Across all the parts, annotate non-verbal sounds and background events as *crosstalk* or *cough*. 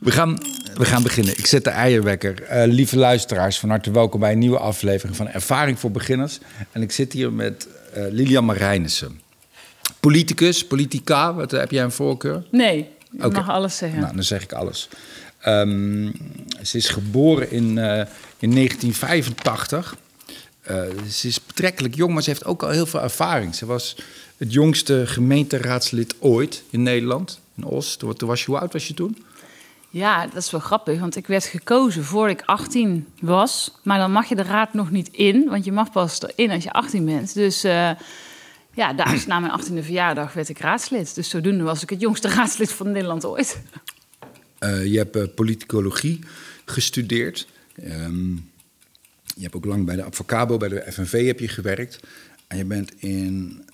We gaan, we gaan beginnen. Ik zet de eierwekker. Eh, lieve luisteraars, van harte welkom bij een nieuwe aflevering van Ervaring voor Beginners. En ik zit hier met uh, Lilian Marijnissen. Politicus, politica, wat, heb jij een voorkeur? Nee, je mag alles zeggen. Nou, dan zeg ik alles. Um, ze is geboren in, uh, in 1985. ze is betrekkelijk jong, maar ze heeft ook al heel veel ervaring. Ze was het jongste gemeenteraadslid ooit in Nederland, in Os. Toen, was je, hoe oud was je toen? Ja, dat is wel grappig, want ik werd gekozen voor ik 18 was. Maar dan mag je de raad nog niet in, want je mag pas erin als je 18 bent. Dus uh, ja, daar, na mijn 18e verjaardag werd ik raadslid. Dus zodoende was ik het jongste *laughs* raadslid van Nederland ooit. Uh, je hebt uh, politicologie gestudeerd. Um, je hebt ook lang bij de Avocabo, bij de FNV heb je gewerkt. En je bent in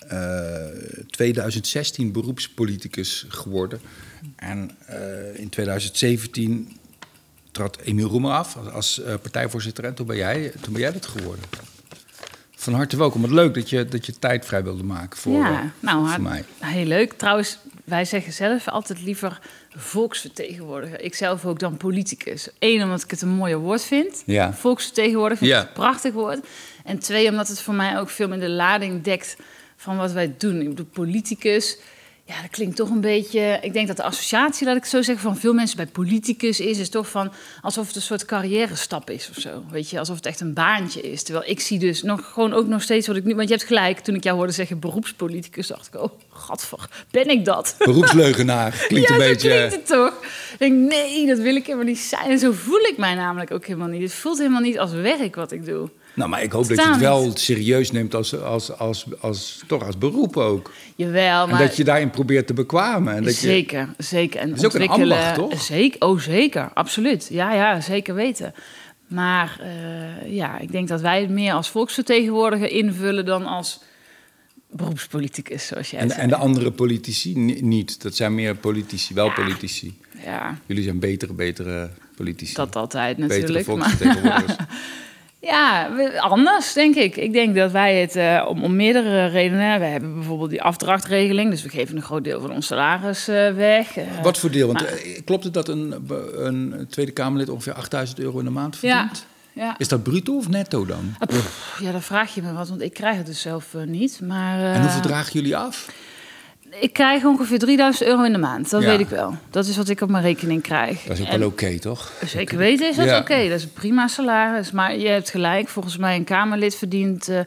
2016 beroepspoliticus geworden. En uh, in 2017 trad Emiel Roemer af als, als uh, partijvoorzitter. En toen ben, jij, toen ben jij dat geworden. Van harte welkom. Wat leuk dat je, dat je tijd vrij wilde maken voor, ja, uh, nou, voor mij. Heel leuk. Trouwens, wij zeggen zelf altijd liever volksvertegenwoordiger. Ik zelf ook dan politicus. Eén, omdat ik het een mooier woord vind. Ja. Volksvertegenwoordiger ja. ik een prachtig woord. En twee, omdat het voor mij ook veel meer de lading dekt van wat wij doen. Ik bedoel, politicus ja, dat klinkt toch een beetje. Ik denk dat de associatie, laat ik zo zeggen, van veel mensen bij politicus is, is toch van alsof het een soort carrière stap is of zo. Weet je, alsof het echt een baantje is. Terwijl ik zie dus nog gewoon ook nog steeds wat ik nu. Want je hebt gelijk, toen ik jou hoorde zeggen beroepspoliticus, dacht ik, oh, gadver, ben ik dat? Beroepsleugenaar. *laughs* Klinkt ja, een beetje. Klinkt het toch? Ik denk, nee, dat wil ik helemaal niet zijn. En zo voel ik mij namelijk ook helemaal niet. Het voelt helemaal niet als werk wat ik doe. Nou, maar ik hoop dat je het wel serieus neemt als, als, als, als, toch als beroep ook. Jawel, maar... En dat je daarin probeert te bekwamen. En dat zeker, je... zeker. En dat is ook een ambacht, toch? Zeker, oh, zeker, absoluut. Ja, ja, zeker weten. Maar uh, ja, ik denk dat wij het meer als volksvertegenwoordiger invullen dan als beroepspoliticus, zoals jij en, zei. En de andere politici niet. Dat zijn meer politici, wel ja, politici. Ja. Jullie zijn betere, betere politici. Dat altijd natuurlijk. Betere volksvertegenwoordigers. *laughs* Ja, anders denk ik. Ik denk dat wij het uh, om, om, meerdere redenen. We hebben bijvoorbeeld die afdrachtregeling, dus we geven een groot deel van ons salaris uh, weg. Uh, Wat voor deel? Want maar, klopt het dat een, een Tweede Kamerlid ongeveer 8000 euro in de maand verdient? Ja. Ja. Is dat bruto of netto dan? Pff, ja, dan vraag je me wat, want ik krijg het dus zelf niet. Maar, en hoeveel dragen jullie af? Ik krijg ongeveer 3000 euro in de maand. Dat ja. weet ik wel. Dat is wat ik op mijn rekening krijg. Dat is ook en wel oké, okay, toch? Zeker weten is dat ja. oké. Okay. Dat is een prima salaris. Maar je hebt gelijk. Volgens mij een Kamerlid verdient uh,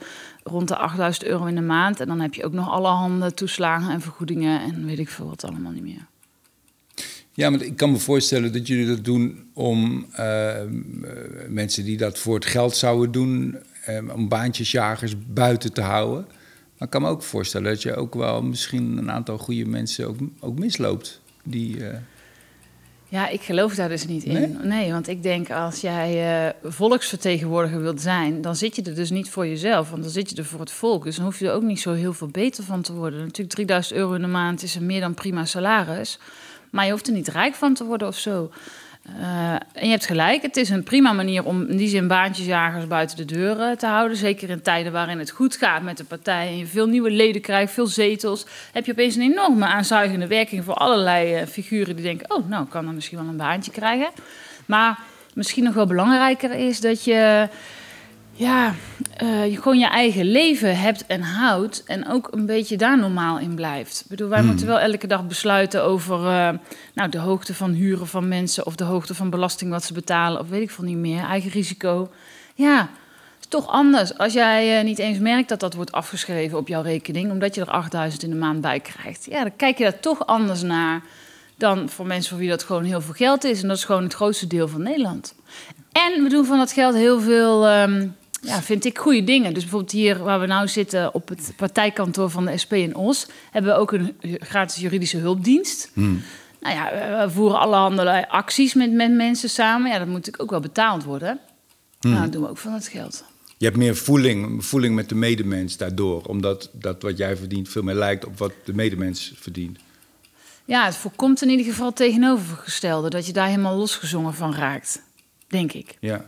rond de 8000 euro in de maand. En dan heb je ook nog allerhande toeslagen en vergoedingen. En weet ik veel wat allemaal niet meer. Ja, maar ik kan me voorstellen dat jullie dat doen om uh, mensen die dat voor het geld zouden doen... Om baantjesjagers buiten te houden... Maar ik kan me ook voorstellen dat je ook wel misschien een aantal goede mensen ook, ook misloopt. Die, uh... Ja, ik geloof daar dus niet in. Nee, want ik denk als jij uh, volksvertegenwoordiger wilt zijn, dan zit je er dus niet voor jezelf, want dan zit je er voor het volk. Dus dan hoef je er ook niet zo heel veel beter van te worden. Natuurlijk, 3000 euro in de maand is een meer dan prima salaris, maar je hoeft er niet rijk van te worden of zo. Uh, en je hebt gelijk, het is een prima manier om in die zin baantjesjagers buiten de deuren te houden. Zeker in tijden waarin het goed gaat met de partij en je veel nieuwe leden krijgt, veel zetels. Heb je opeens een enorme aanzuigende werking voor allerlei uh, figuren die denken: oh, nou, kan dan misschien wel een baantje krijgen. Maar misschien nog wel belangrijker is dat je ja, uh, je gewoon je eigen leven hebt en houdt en ook een beetje daar normaal in blijft. Ik bedoel, wij Hmm. moeten wel elke dag besluiten over uh, nou, de hoogte van huren van mensen of de hoogte van belasting wat ze betalen of weet ik veel niet meer, eigen risico. Ja, is toch anders als jij uh, niet eens merkt dat dat wordt afgeschreven op jouw rekening, omdat je er 8000 in de maand bij krijgt. Ja, dan kijk je daar toch anders naar dan voor mensen voor wie dat gewoon heel veel geld is en dat is gewoon het grootste deel van Nederland. En we doen van dat geld heel veel. Um, ja, vind ik goede dingen. Dus bijvoorbeeld hier waar we nou zitten op het partijkantoor van de SP in Os, hebben we ook een gratis juridische hulpdienst. Hmm. Nou ja, we voeren allerhande acties met, met mensen samen. Ja, dat moet natuurlijk ook wel betaald worden. Hmm. Nou, dat doen we ook van het geld. Je hebt meer voeling, voeling met de medemens daardoor, omdat dat wat jij verdient veel meer lijkt op wat de medemens verdient. Ja, het voorkomt in ieder geval tegenovergestelde, dat je daar helemaal losgezongen van raakt, denk ik. Ja.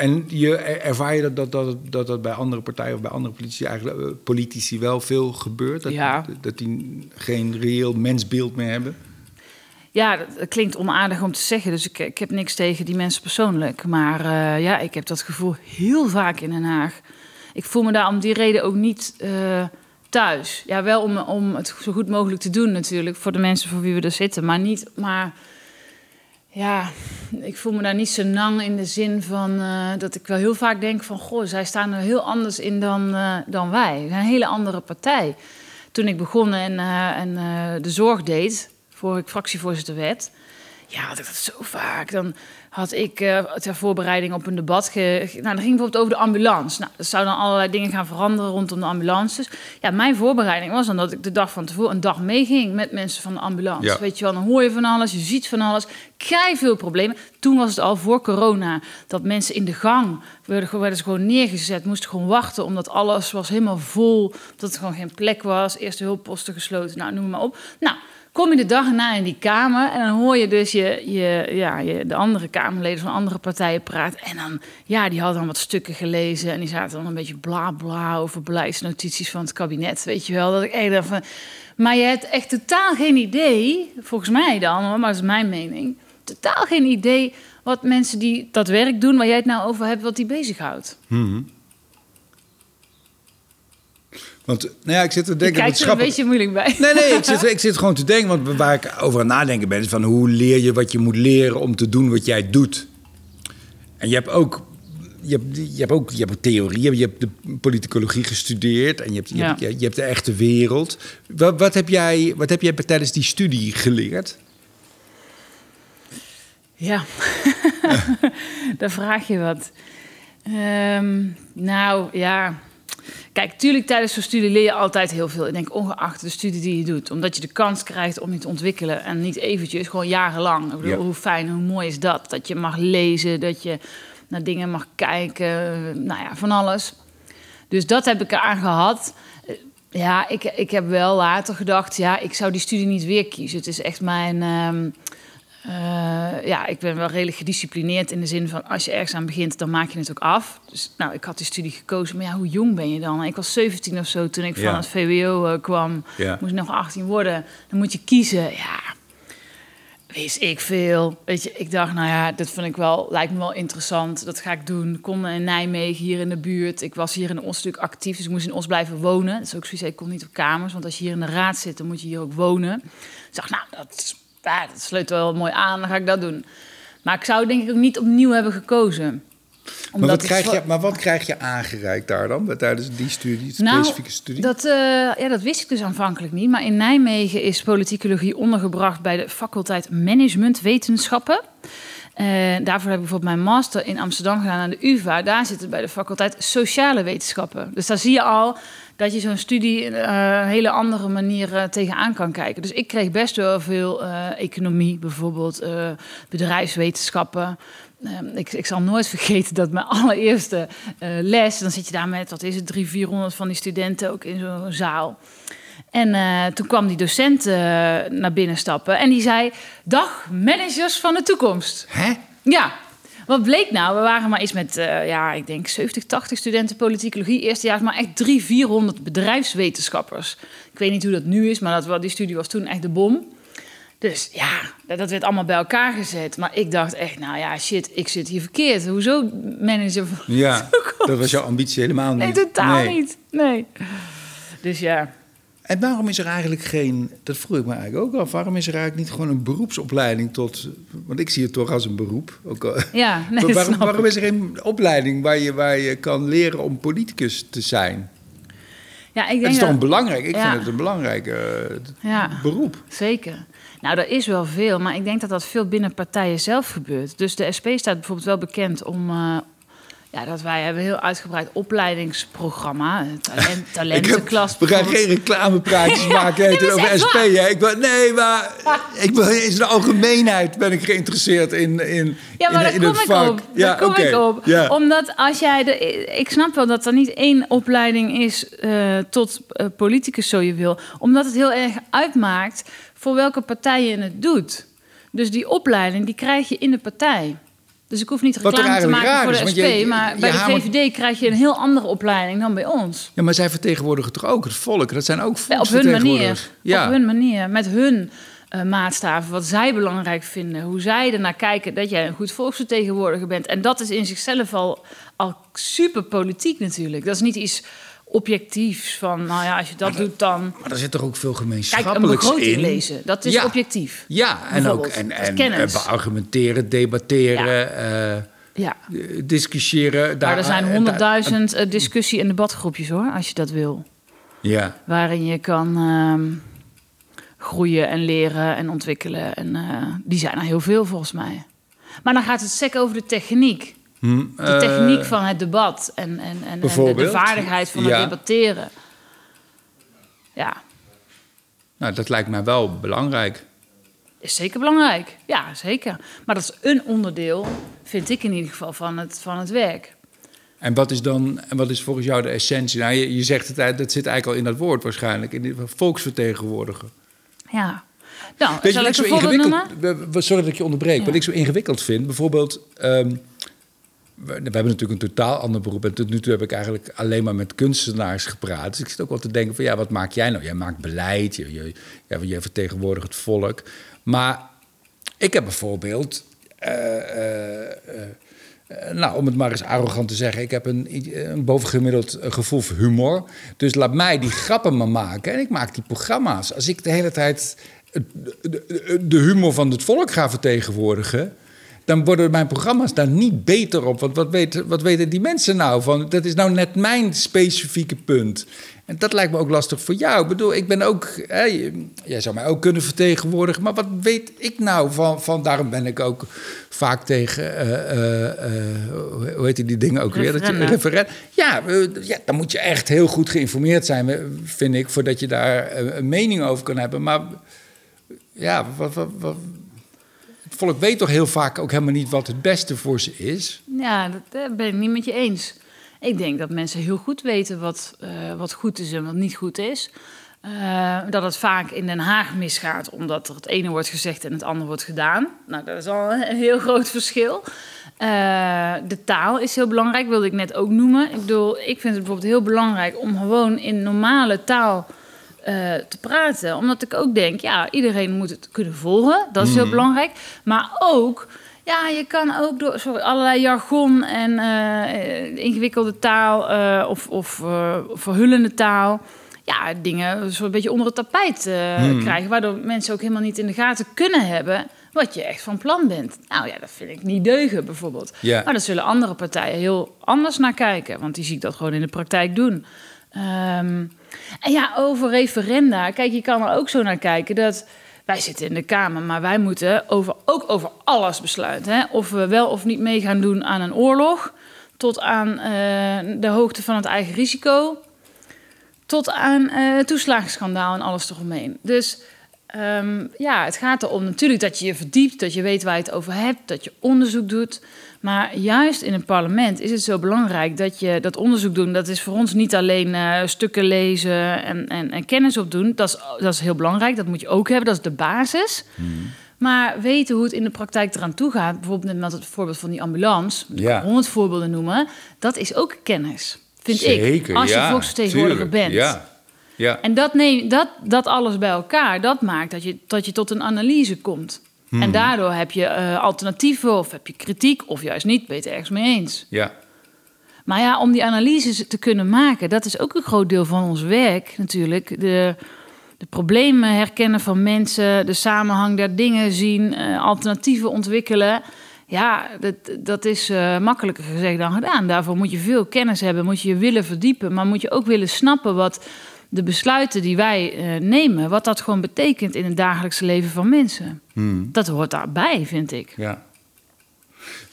En je, ervaar je dat dat, dat, dat dat bij andere partijen of bij andere politici, eigenlijk, politici wel veel gebeurt? Dat, ja. dat die geen reëel mensbeeld meer hebben? ja, dat klinkt onaardig om te zeggen, dus ik, ik heb niks tegen die mensen persoonlijk. Maar uh, ja, ik heb dat gevoel heel vaak in Den Haag. Ik voel me daar om die reden ook niet uh, thuis. Ja, wel om, om het zo goed mogelijk te doen natuurlijk, voor de mensen voor wie we er zitten. Maar niet, maar ja, ik voel me daar niet zo nang in de zin van uh, dat ik wel heel vaak denk van... goh, zij staan er heel anders in dan, dan wij. Een hele andere partij. Toen ik begon en, en de zorg deed voor ik fractievoorzitter werd. Ja, dat zo vaak. Dan had ik uh, ter voorbereiding op een debat... Ge... Nou, dan ging bijvoorbeeld over de ambulance. Nou, er zouden dan allerlei dingen gaan veranderen rondom de ambulances. Ja, mijn voorbereiding was dan dat ik de dag van tevoren... een dag meeging met mensen van de ambulance. Ja. Weet je wel, dan hoor je van alles, je ziet van alles. Krijg veel problemen. Toen was het al voor corona dat mensen in de gang... werden, werden ze gewoon neergezet, moesten gewoon wachten... omdat alles was helemaal vol, dat er gewoon geen plek was. Eerste hulpposten gesloten, nou, noem maar op. Nou kom je de dag erna in die kamer en dan hoor je dus je, je, ja, je, de andere Kamerleden van andere partijen praten. En dan, ja, die hadden dan wat stukken gelezen en die zaten dan een beetje bla bla over beleidsnotities van het kabinet. Weet je wel, dat ik echt van. Maar je hebt echt totaal geen idee, volgens mij dan, maar dat is mijn mening, totaal geen idee wat mensen die dat werk doen waar jij het nou over hebt, wat die bezighoudt. Hmm. Want nou ja, ik zit te denken. Ik kijk er een beetje moeilijk bij. Nee, nee, ik zit, *laughs* ik zit gewoon te denken. Want waar ik over aan nadenken ben, is van hoe leer je wat je moet leren om te doen wat jij doet. En je hebt ook. Je hebt, je hebt ook je hebt theorie, je hebt de politicologie gestudeerd en je hebt, je, hebt, je hebt de echte wereld. Wat, wat, heb jij, wat heb jij tijdens die studie geleerd? Ja, *laughs* daar vraag je wat. Um, nou ja, Kijk, tuurlijk tijdens zo'n studie leer je altijd heel veel. Ik denk ongeacht de studie die je doet. Omdat je de kans krijgt om je te ontwikkelen. En niet eventjes, gewoon jarenlang. Ik bedoel, Hoe fijn, hoe mooi is dat? Dat je mag lezen, dat je naar dingen mag kijken. Nou ja, van alles. Dus dat heb ik eraan gehad. Ja, ik, ik heb wel later gedacht, ja, ik zou die studie niet weer kiezen. Het is echt mijn... Um, uh, ja, ik ben wel redelijk gedisciplineerd in de zin van als je ergens aan begint, dan maak je het ook af. Dus nou, ik had die studie gekozen, maar ja, hoe jong ben je dan? Ik was 17 of zo toen ik van het VWO uh, eh, kwam. Ja. Moest nog 18 worden. Dan moet je kiezen. Ja, wist ik veel. Weet je, ik dacht, nou ja, dat vind ik wel, lijkt me wel interessant. Dat ga ik doen. Ik kon in Nijmegen, hier in de buurt. Ik was hier in Os natuurlijk actief, dus ik moest in Os blijven wonen. Dat is ook zoiets, ik kon niet op kamers, want als je hier in de raad zit, dan moet je hier ook wonen. Ik dacht, nou, dat ja, dat sluit wel mooi aan, dan ga ik dat doen. Maar ik zou denk ik ook niet opnieuw hebben gekozen. Maar wat, krijg je, maar wat krijg je aangereikt daar dan, tijdens die studie, die nou, specifieke studie? Dat, uh, ja, dat wist ik dus aanvankelijk niet. Maar in Nijmegen is politicologie ondergebracht bij de faculteit Managementwetenschappen. Uh, daarvoor heb ik bijvoorbeeld mijn master in Amsterdam gedaan aan de UvA. Daar zit het bij de faculteit Sociale Wetenschappen. Dus daar zie je al dat je zo'n studie uh, een hele andere manier uh, tegenaan kan kijken. Dus ik kreeg best wel veel economie, bijvoorbeeld bedrijfswetenschappen. Ehm, ik, ik, zal nooit *laughs* vergeten dat mijn allereerste les, dan zit je daar met, wat is het, drie, vierhonderd van die studenten ook in zo'n zaal. En uh, toen kwam die docent uh, naar binnen stappen en die zei: Dag, managers van de toekomst. Hè? Ja. Wat bleek nou? We waren maar eens met, uh, ja, ik denk 70, 80 studenten politicologie eerste jaar, maar echt 300, 400 bedrijfswetenschappers. Ik weet niet hoe dat nu is, maar dat, die studie was toen echt de bom. Dus ja, dat, dat werd allemaal bij elkaar gezet. Maar ik dacht echt, nou ja, shit, ik zit hier verkeerd. Hoezo manager van Ja, *laughs* dat was jouw ambitie helemaal niet. Nee, totaal niet. Nee. Dus ja. En waarom is er eigenlijk geen, dat vroeg ik me eigenlijk ook af, waarom is er eigenlijk niet gewoon een beroepsopleiding tot, want ik zie het toch als een beroep. Ook al, ja, *laughs* nee, waarom, waarom is er geen opleiding waar je, waar je kan leren om politicus te zijn? Ja, ik denk het is toch een belangrijk, ik vind het een belangrijk uh, ja, beroep. Zeker. Nou, er is wel veel, maar ik denk dat dat veel binnen partijen zelf gebeurt. Dus de SP staat bijvoorbeeld wel bekend om, uh, ja, dat wij hebben een heel uitgebreid opleidingsprogramma, *laughs* talent, talentenklas. we gaan geen reclamepraatjes *laughs* maken nee, over SP. Hè? Ik ben, nee, maar ik ben, in de algemeenheid ben ik geïnteresseerd in, in, ja, maar in, in het vak. Op. Ja, daar kom ik op. Ja. Omdat als jij de, ik snap wel dat er niet één opleiding is uh, tot uh, politicus, zo je wil, omdat het heel erg uitmaakt voor welke partij je het doet. Dus die opleiding die krijg je in de partij. Dus ik hoef niet reclame te maken voor de SP, maar bij de VVD krijg je een heel andere opleiding dan bij ons. Ja, maar zij vertegenwoordigen toch ook het volk? Dat zijn ook ja, Op hun manier. Ja. Op hun manier. Met hun eh, maatstaven, wat zij belangrijk vinden, hoe zij ernaar kijken dat jij een goed volksvertegenwoordiger bent. En dat is in zichzelf al, al super politiek natuurlijk. Dat is niet iets objectiefs van, nou ja, als je dat doet dan... Maar er zit toch ook veel Kijk, een gemeenschappelijks begroting in? lezen, dat is Ja. objectief. Ja, en ook en, en kennis. eh, beargumenteren, debatteren, eh, Ja, discussiëren. maar er zijn eh, honderdduizend eh, discussie- en debatgroepjes hoor, als je dat wil. Ja, Waarin je kan ehm, groeien en leren en ontwikkelen. En eh, die zijn er heel veel volgens mij. Maar dan gaat het sec over de techniek. Hm, De eh, techniek van het debat en, en, en, en de, vaardigheid van Ja. het debatteren. Ja, Nou, dat lijkt mij wel belangrijk. is zeker belangrijk. Ja, zeker. Maar dat is een onderdeel, vind ik in ieder geval, van het, van het werk. En wat is dan, en wat is volgens jou de essentie? Nou, je, je zegt het, dat zit eigenlijk al in dat woord waarschijnlijk, in volksvertegenwoordiger. Ja. Nou, Weet zal ik zo ingewikkeld... Sorry dat ik je onderbreek. Ja. Wat ik zo ingewikkeld vind, bijvoorbeeld... ehm, we, hebben natuurlijk een totaal ander beroep. En tot nu toe heb ik eigenlijk alleen maar met kunstenaars gepraat. Dus ik zit ook wel te denken van... ja, wat maak jij nou? Jij maakt beleid, je, je, je vertegenwoordigt het volk. Maar ik heb bijvoorbeeld... eh, eh, eh, nou, om het maar eens arrogant te zeggen, ik heb een, een bovengemiddeld gevoel voor humor. Dus laat mij die grappen maar maken en ik maak die programma's. Als ik de hele tijd de humor van het volk ga vertegenwoordigen, dan worden mijn programma's daar niet beter op. Want wat, weten wat weten die mensen nou van? Dat is nou net mijn specifieke punt. En dat lijkt me ook lastig voor jou. Ik bedoel, ik ben ook. Hè, jij zou mij ook kunnen vertegenwoordigen. Maar wat weet ik nou van? van daarom ben ik ook vaak tegen. eh, eh, eh, hoe- heet die dingen ook weer? Dat je, Referenda. referen- ja, eh, ja, dan moet je echt heel goed geïnformeerd zijn, vind ik, voordat je daar een mening over kan hebben. Maar ja, wat, wat, wat, volk weet toch heel vaak ook helemaal niet wat het beste voor ze is. Ja, dat eh, ben ik niet met je eens. Ik denk dat mensen heel goed weten wat, eh, wat goed is en wat niet goed is. Eh, dat het vaak in Den Haag misgaat, omdat er het ene wordt gezegd en het andere wordt gedaan. Nou, dat is al een heel groot verschil. De taal is heel belangrijk, wilde ik net ook noemen. Ik bedoel, ik vind het bijvoorbeeld heel belangrijk om gewoon in normale taal eh, te praten. Omdat ik ook denk, ja, iedereen moet het kunnen volgen. Dat is heel belangrijk. Maar ook, ja, je kan ook door sorry, allerlei jargon en eh, ingewikkelde taal eh, of, of verhullende taal. Ja, dingen zo'n beetje onder het tapijt eh, krijgen. Waardoor mensen ook helemaal niet in de gaten kunnen hebben wat je echt van plan bent. Nou ja, dat vind ik niet deugen bijvoorbeeld. Ja. Maar daar zullen andere partijen heel anders naar kijken. Want die zie ik dat gewoon in de praktijk doen. Ehm, en ja, over referenda. Kijk, je kan er ook zo naar kijken dat... Wij zitten in de Kamer, maar wij moeten over, ook over alles besluiten. Hè? Of we wel of niet mee gaan doen aan een oorlog. Tot aan eh, de hoogte van het eigen risico. Tot aan het toeslagenschandaal en alles eromheen. Dus ehm, ja, het gaat erom natuurlijk dat je je verdiept, dat je weet waar je het over hebt, dat je onderzoek doet. Maar juist in een parlement is het zo belangrijk dat je dat onderzoek doet. Dat is voor ons niet alleen eh, stukken lezen en, en, en kennis opdoen. Dat is, dat is heel belangrijk, dat moet je ook hebben, dat is de basis. Maar weten hoe het in de praktijk eraan toe gaat, bijvoorbeeld met het voorbeeld van die ambulance, Ja. kan honderd voorbeelden noemen, dat is ook kennis, vind Zeker, ik. Als je ja, volksvertegenwoordiger tuurlijk, bent. Ja, ja. En dat, neem, dat, dat alles bij elkaar, dat maakt dat je, dat je tot een analyse komt. Hmm. En daardoor heb je eh, alternatieven of heb je kritiek of juist niet, ben je het ergens mee eens. ja. Maar ja, om die analyses te kunnen maken, dat is ook een groot deel van ons werk natuurlijk. De, de problemen herkennen van mensen, de samenhang der dingen zien, eh, alternatieven ontwikkelen. Ja, dat, dat is eh, makkelijker gezegd dan gedaan. Daarvoor moet je veel kennis hebben, moet je je willen verdiepen, maar moet je ook willen snappen wat de besluiten die wij eh, nemen, wat dat gewoon betekent in het dagelijkse leven van mensen. Hmm. Dat hoort daarbij, vind ik. Ja.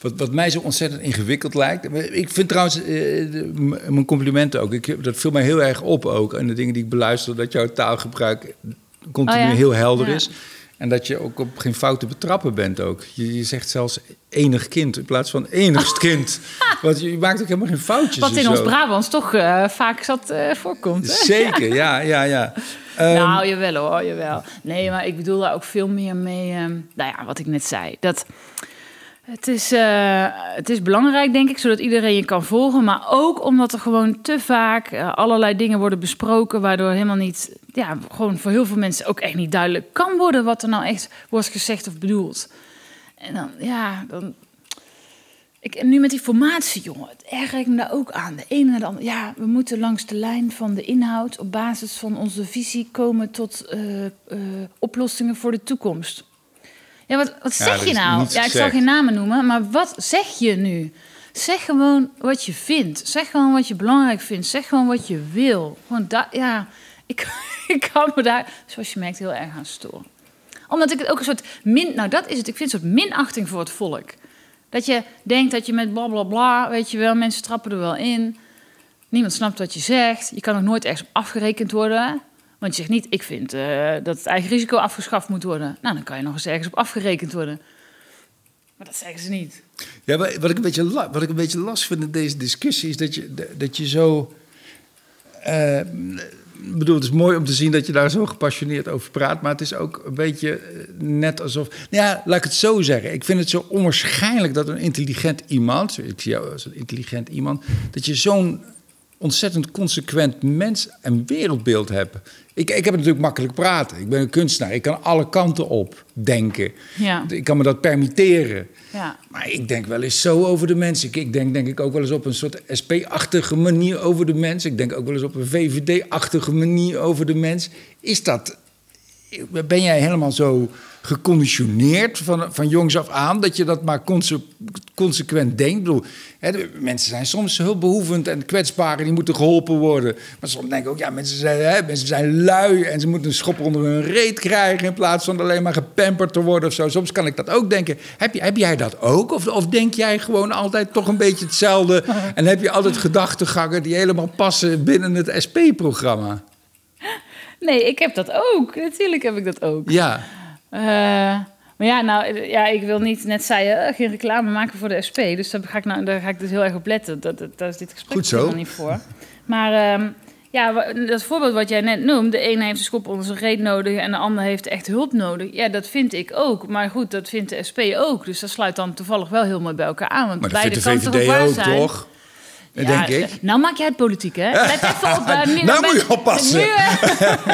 Wat, wat mij zo ontzettend ingewikkeld lijkt. Ik vind trouwens, eh, mijn complimenten ook. Ik, dat viel mij heel erg op ook. En de dingen die ik beluister, dat jouw taalgebruik continu Oh ja? heel helder Ja. is. En dat je ook op geen fouten betrappen bent ook. Je, je zegt zelfs enig kind in plaats van enigst *laughs* kind. Want je, je maakt ook helemaal geen foutjes. Wat in ons. Brabants toch eh, vaak zat eh, voorkomt. Hè? Zeker, ja, ja, ja. *laughs* Ehm, nou, jawel hoor, jawel. Nee, maar ik bedoel daar ook veel meer mee... ehm, nou ja, wat ik net zei. Dat Het is, uh, het is belangrijk, denk ik, zodat iedereen je kan volgen. Maar ook omdat er gewoon te vaak uh, allerlei dingen worden besproken. Waardoor helemaal niet, ja, gewoon voor heel veel mensen ook echt niet duidelijk kan worden. wat er nou echt wordt gezegd of bedoeld. En dan, ja, dan. Ik, en nu met die formatie, jongen, het erger ik me daar ook aan. De ene naar de andere. Ja, we moeten langs de lijn van de inhoud op basis van onze visie komen tot uh, oplossingen voor de toekomst. Ja, wat, wat zeg je nou? Ja, ik zal geen namen noemen, maar wat zeg je nu? Zeg gewoon wat je vindt. Zeg gewoon wat je belangrijk vindt. Zeg gewoon wat je wil. Gewoon dat, ja, ik, *laughs* ik kan me daar, zoals je merkt, heel erg aan storen. Omdat ik het ook een soort min, nou dat is het, ik vind een soort minachting voor het volk. Dat je denkt dat je met bla bla bla, weet je wel, mensen trappen er wel in. Niemand snapt wat je zegt. Je kan nog nooit ergens afgerekend worden. Want je zegt niet, ik vind uh, dat het eigen risico afgeschaft moet worden. Nou, dan kan je nog eens ergens op afgerekend worden. Maar dat zeggen ze niet. Ja, wat ik een beetje, wat ik een beetje last vind in deze discussie is dat je, dat je zo. Uh, ik bedoel, het is mooi om te zien dat je daar zo gepassioneerd over praat. Maar het is ook een beetje eh, net alsof. Nou ja, laat ik het zo zeggen. Ik vind het zo onwaarschijnlijk dat een intelligent iemand. Ik zie jou als een intelligent iemand. dat je zo'n ontzettend consequent mens- en wereldbeeld heb. Ik, ik heb natuurlijk makkelijk praten. Ik ben een kunstenaar. Ik kan alle kanten op denken. Ja. Ik kan me dat permitteren. Ja. Maar ik denk wel eens zo over de mensen. Ik, denk denk ik ook wel eens op een soort SP-achtige manier over de mens. Ik denk ook wel eens op een VVD-achtige manier over de mens. Is dat... Ben jij helemaal zo geconditioneerd van, van jongs af aan dat je dat maar conse, consequent denkt. Ik bedoel, hè, de, mensen zijn soms hulpbehoevend en kwetsbaar en die moeten geholpen worden. Maar soms denk ik ook, ja, mensen zijn, hè, mensen zijn lui en ze moeten een schop onder hun reet krijgen in plaats van alleen maar gepamperd te worden of zo. Soms kan ik dat ook denken. Heb, je, heb jij dat ook? Of, of denk jij gewoon altijd toch een beetje hetzelfde *laughs* en heb je altijd gedachtegangen die helemaal passen binnen het SP-programma? Nee, ik heb dat ook. Natuurlijk heb ik dat ook. Ja. Uh, maar ja, nou, ja, ik wil niet, net zei uh, geen reclame maken voor de SP. Dus daar ga ik, nou, daar ga ik dus heel erg op letten. Dat, dat, daar is dit gesprek helemaal niet voor. Maar uh, ja, dat voorbeeld wat jij net noemt. De ene heeft een schop onder zijn reet nodig en de ander heeft echt hulp nodig. Ja, dat vind ik ook. Maar goed, dat vindt de SP ook. Dus dat sluit dan toevallig wel heel mooi bij elkaar aan. Want maar dat beide vindt de VVD ook, zijn. toch? Ja, denk ik. Nou maak jij het politiek, hè? Let even op. *laughs* Uh, nou moet je oppassen.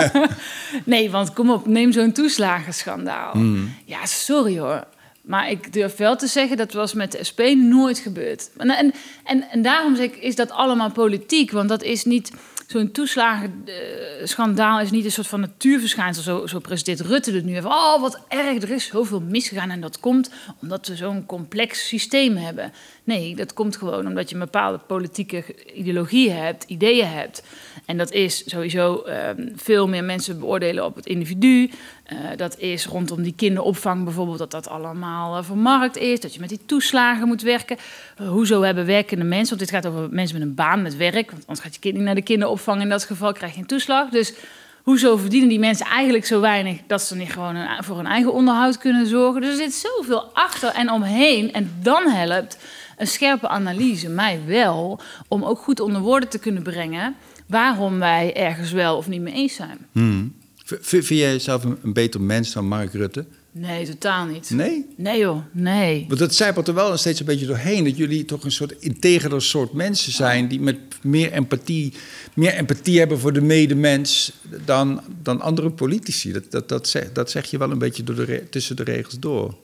*laughs* nee, want kom op, neem zo'n toeslagenschandaal. Hmm. Ja, sorry hoor. Maar ik durf wel te zeggen, dat was met de SP nooit gebeurd. En, en, en, en daarom zeg ik, is dat allemaal politiek. Want dat is niet zo'n toeslagenschandaal is niet een soort van natuurverschijnsel. Zo, zo presenteert Rutte het nu even. Oh, wat erg, er is zoveel misgegaan. En dat komt omdat we zo'n complex systeem hebben. Nee, dat komt gewoon omdat je een bepaalde politieke ideologie hebt, ideeën hebt. En dat is sowieso ehm, veel meer mensen beoordelen op het individu. Uh, dat is rondom die kinderopvang bijvoorbeeld, dat dat allemaal uh, vermarkt is. Dat je met die toeslagen moet werken. Uh, hoezo hebben werkende mensen, want dit gaat over mensen met een baan, met werk. Want anders gaat je kind niet naar de kinderopvang. In dat geval krijg je een toeslag. Dus hoezo verdienen die mensen eigenlijk zo weinig dat ze niet gewoon voor hun eigen onderhoud kunnen zorgen? Dus er zit zoveel achter en omheen. En dan helpt een scherpe analyse mij wel om ook goed onder woorden te kunnen brengen waarom wij ergens wel of niet mee eens zijn. Hmm. Vind jij jezelf een, beter mens dan Mark Rutte? Nee, totaal niet. Nee? Nee joh, nee. Want dat zijpelt er wel steeds een beetje doorheen... dat jullie toch een soort integerder soort mensen zijn... die met meer empathie, meer empathie hebben voor de medemens... dan, dan andere politici. Dat, dat, dat, zeg, dat zeg je wel een beetje door de, tussen de regels door.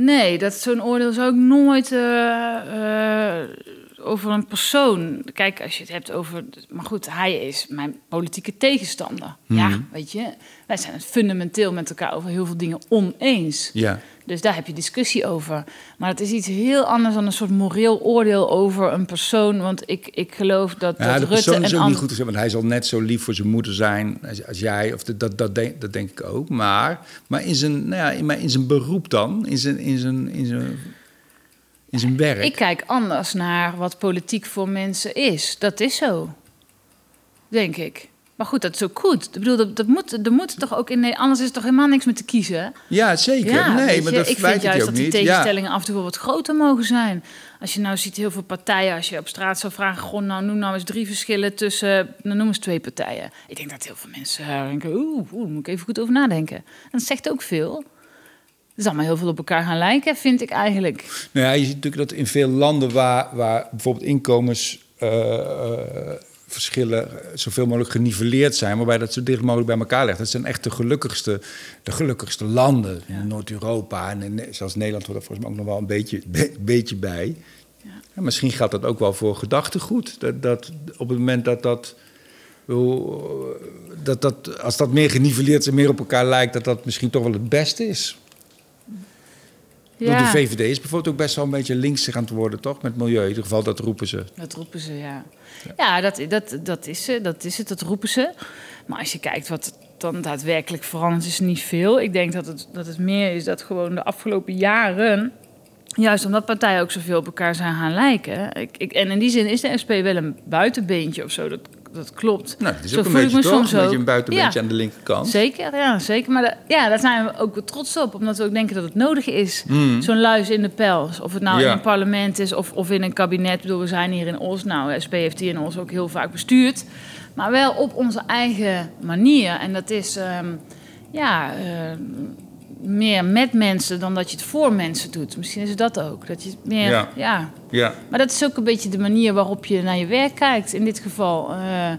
Nee, dat zo'n oordeel zou ik nooit... Uh, uh, over een persoon. Kijk, als je het hebt over. Maar goed, hij is mijn politieke tegenstander. Ja, mhm. weet je. Wij zijn het fundamenteel met elkaar over heel veel dingen oneens. Ja. Dus daar heb je discussie over. Maar het is iets heel anders dan een soort moreel oordeel over een persoon. Want ik, ik geloof dat. Ja, dat de persoon is ook niet goed te zeggen, want hij zal net zo lief voor zijn moeder zijn als, als jij. Of dat, dat, denk, dat denk ik ook. Maar, maar, in zijn, nou ja, in, in zijn beroep dan, in zijn, in zijn, in zijn in zijn werk. Ik kijk anders naar wat politiek voor mensen is. Dat is zo, denk ik. Maar goed, dat is ook goed. Ik bedoel, dat, dat moet, er moet toch ook in. Anders is toch helemaal niks meer te kiezen. Ja, zeker. nee, maar dat ik vind juist dat die tegenstellingen af en toe wel wat groter mogen zijn. Als je nou ziet heel veel partijen, als je op straat zou vragen, gewoon nou noem nou eens drie verschillen tussen, nou noem eens twee partijen. Ik denk dat heel veel mensen denken, oeh, oeh, moet ik even goed over nadenken. En dat zegt ook veel. Is allemaal heel veel op elkaar gaan lijken, vind ik eigenlijk. Nou ja, je ziet natuurlijk dat in veel landen waar, waar bijvoorbeeld inkomens... Uh, verschillen zoveel mogelijk geniveleerd zijn, waarbij dat zo dicht mogelijk bij elkaar ligt. Dat zijn echt de gelukkigste, de gelukkigste landen in Noord-Europa. En zelfs Nederland hoort er volgens mij ook nog wel een beetje, *laughs* beetje bij. Ja. misschien geldt dat ook wel voor gedachtegoed. Dat, dat op het moment dat dat, dat, dat, als dat meer geniveleerd is en meer op elkaar lijkt, dat dat misschien toch wel het beste is. Ja. De VVD is bijvoorbeeld ook best wel een beetje links aan het worden, toch? Met milieu. In ieder geval, dat roepen ze. Dat roepen ze, ja. Ja, dat, dat, dat, is, dat is het, dat roepen ze. Maar als je kijkt wat dan daadwerkelijk verandert, is niet veel. Ik denk dat het, dat het meer is dat gewoon de afgelopen jaren... Juist omdat partijen ook zoveel op elkaar zijn gaan lijken. Ik, ik, en in die zin is de SP wel een buitenbeentje of zo. Dat dat klopt. Nou, dat is ook Zo een beetje toch? Soms een beetje een buitenbeentje aan de linkerkant. Zeker, ja, zeker. Maar ja, daar zijn we ook trots op, omdat we ook denken dat het nodig is. Mm. Zo'n luis in de pels. Of het nou in een parlement is of, of in een kabinet. Ik bedoel, we zijn hier in Os. Nou, SP heeft hier in Os ook heel vaak bestuurd. Maar wel op onze eigen manier. En dat is, ehm, ja... Uh, meer met mensen dan dat je het voor mensen doet. Misschien is dat ook. Dat je meer, ja. ja. ja. Maar dat is ook een beetje de manier waarop je naar je werk kijkt. In dit geval, uh, uh,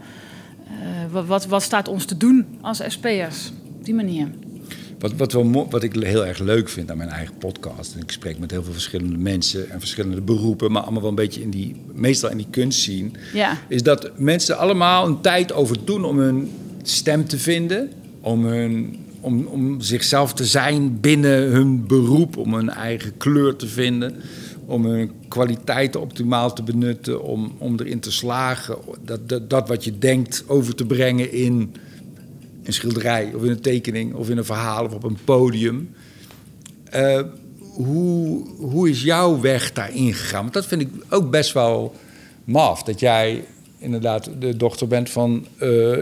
wat, wat staat ons te doen als SP'ers? Op die manier. Wat, wat, wel, wat ik heel erg leuk vind aan mijn eigen podcast... en ik spreek met heel veel verschillende mensen en verschillende beroepen... maar allemaal wel een beetje in die, meestal in die kunst zien... Ja. is dat mensen allemaal een tijd over doen om hun stem te vinden... om hun om, om zichzelf te zijn binnen hun beroep, om hun eigen kleur te vinden, om hun kwaliteiten optimaal te benutten, om, om erin te slagen dat, dat, wat je denkt over te brengen in een schilderij of in een tekening of in een verhaal of op een podium. Uh, hoe, hoe is jouw weg daarin gegaan? Want dat vind ik ook best wel maf. Dat jij inderdaad de dochter bent van uh,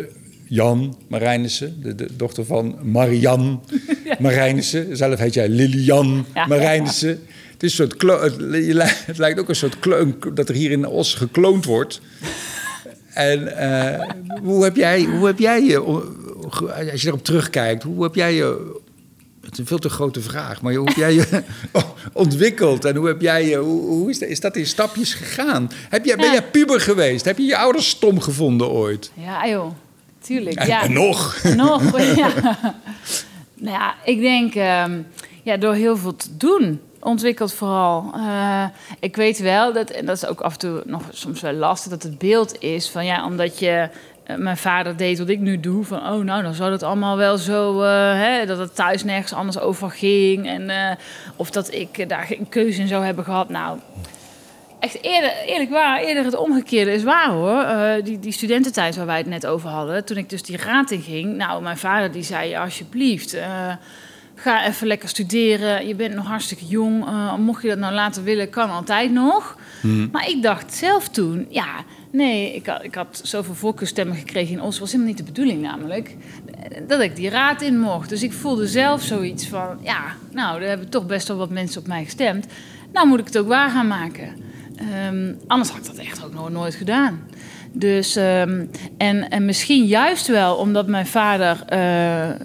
Jan Marijnissen, de, de, dochter van Marian *laughs* ja. Marijnissen. Zelf heet jij Lilian ja, Marijnissen. Het, is een soort het, het, lijkt ook een soort kloon dat er hier in Os gekloond wordt. En uh, hoe heb jij, hoe heb jij je, als je erop terugkijkt, hoe heb jij je het is een veel te grote vraag, maar hoe heb jij je *laughs* ontwikkeld en hoe heb jij je, hoe, hoe is, dat, is dat in stapjes gegaan? Heb jij, Ben jij puber geweest? Heb je je ouders stom gevonden ooit? Ja, joh. Tuurlijk, ja. En nog. Nog, *laughs* ja. nou ja, ik denk um, ja, door heel veel te doen ontwikkeld vooral. Uh, ik weet wel dat, en dat is ook af en toe nog soms wel lastig, dat het beeld is van ja, omdat je uh, mijn vader deed wat ik nu doe, van oh nou, dan zou dat allemaal wel zo, uh, hè, dat het thuis nergens anders over ging en of dat ik daar geen keuze in zou hebben gehad. Nou, echt eerder, eerlijk waar, eerder het omgekeerde is waar hoor. Uh, die, die studententijd waar wij het net over hadden, toen ik dus die raad in ging. Nou, mijn vader die zei, alsjeblieft, uh, ga even lekker studeren. Je bent nog hartstikke jong. Uh, mocht je dat nou later willen, kan altijd nog. Hmm. Maar ik dacht zelf toen, ja, nee, ik had, ik had zoveel voorkeurstemmen gekregen in Os. was helemaal niet de bedoeling namelijk. Dat ik die raad in mocht. Dus ik voelde zelf zoiets van, ja, nou, er hebben toch best wel wat mensen op mij gestemd. Nou moet ik het ook waar gaan maken. Um, anders had ik dat echt ook nog nooit gedaan. Dus, um, en, en misschien juist wel omdat mijn vader uh,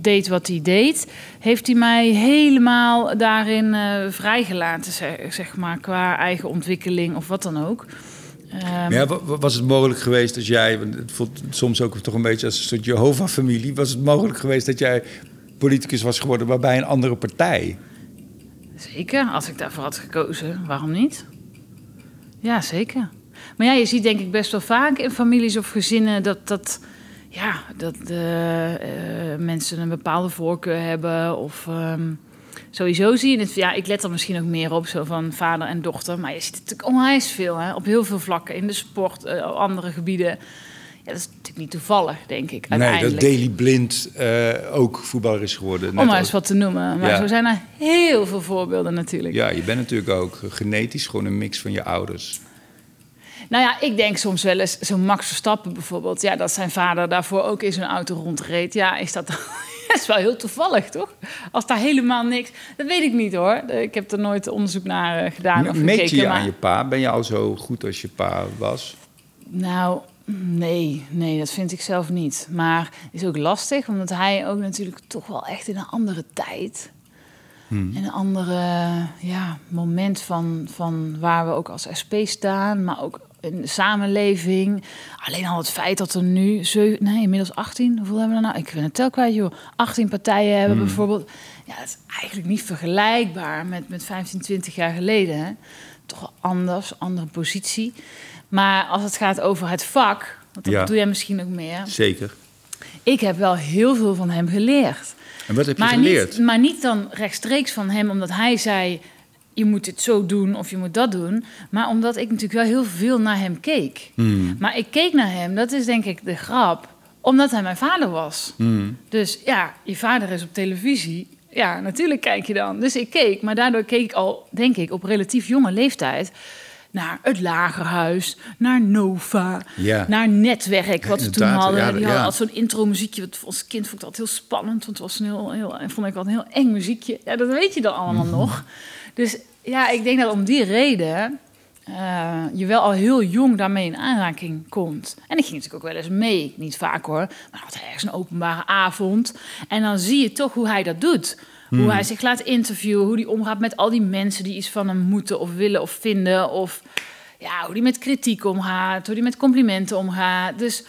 deed wat hij deed, heeft hij mij helemaal daarin uh, vrijgelaten, zeg, zeg, maar, qua eigen ontwikkeling of wat dan ook. Um, ja, was het mogelijk geweest dat jij, het voelt soms ook toch een beetje als een soort Jehovah-familie, was het mogelijk geweest dat jij politicus was geworden, waarbij een andere partij? Zeker, als ik daarvoor had gekozen, waarom niet? Ja, zeker. Maar ja, je ziet denk ik best wel vaak in families of gezinnen dat, dat, ja, dat uh, uh, mensen een bepaalde voorkeur hebben. Of um, sowieso zie je het. Ja, ik let er misschien ook meer op, zo van vader en dochter. Maar je ziet het natuurlijk onwijs veel, hè, op heel veel vlakken. In de sport, uh, andere gebieden. Ja, dat is natuurlijk niet toevallig, denk ik. Nee, dat Daily Blind uh, ook voetballer is geworden. Om maar eens wat te noemen. Maar zo zijn er heel veel voorbeelden natuurlijk. Ja, je bent natuurlijk ook genetisch gewoon een mix van je ouders. Nou ja, ik denk soms wel eens, zo'n Max Verstappen bijvoorbeeld... ja, dat zijn vader daarvoor ook in zijn auto rondreed. Ja, is dat... dat *laughs* is wel heel toevallig, toch? Als daar helemaal niks... Dat weet ik niet, hoor. Ik heb er nooit onderzoek naar uh, gedaan of Meet je aan je pa? Ben je al zo goed als je pa was? Nou, Nee, nee, dat vind ik zelf niet. Maar is ook lastig, omdat hij ook natuurlijk toch wel echt in een andere tijd. Hmm. En een andere ja, moment van, van waar we ook als SP staan, maar ook in de samenleving. Alleen al het feit dat er nu, zeven, nee, inmiddels 18, hoeveel hebben we er nou? Ik ben het tel kwijt, joh. 18 partijen hebben Hmm. bijvoorbeeld. Ja, dat is eigenlijk niet vergelijkbaar met, met 15, 20 jaar geleden. Hè. Toch anders, andere positie. Maar als het gaat over het vak, want dat Ja. doe jij misschien ook meer. Zeker. Ik heb wel heel veel van hem geleerd. En wat heb je Maar geleerd? niet, maar niet dan rechtstreeks van hem, omdat hij zei: je moet dit zo doen of je moet dat doen. Maar omdat ik natuurlijk wel heel veel naar hem keek. Hmm. Maar ik keek naar hem, dat is denk ik de grap, omdat hij mijn vader was. Hmm. Dus ja, je vader is op televisie. Ja, natuurlijk kijk je dan. Dus ik keek, maar daardoor keek ik al, denk ik, op relatief jonge leeftijd naar het Lagerhuis, naar Nova, Ja. naar Netwerk, wat we toen hadden. ja, Die hadden zo'n intro-muziekje. Wat als kind vond ik dat heel spannend, want het was een heel, heel, en vond ik wel een heel eng muziekje. Ja, dat weet je dan allemaal Mhm. nog. Dus ja, ik denk dat om die reden eh, je wel al heel jong daarmee in aanraking komt. En ik ging natuurlijk ook wel eens mee, niet vaak hoor, maar had ergens een openbare avond. En dan zie je toch hoe hij dat doet. Hoe hij zich laat interviewen, hoe hij omgaat met al die mensen die iets van hem moeten of willen of vinden. Of ja, hoe hij met kritiek omgaat, hoe hij met complimenten omgaat. Dus,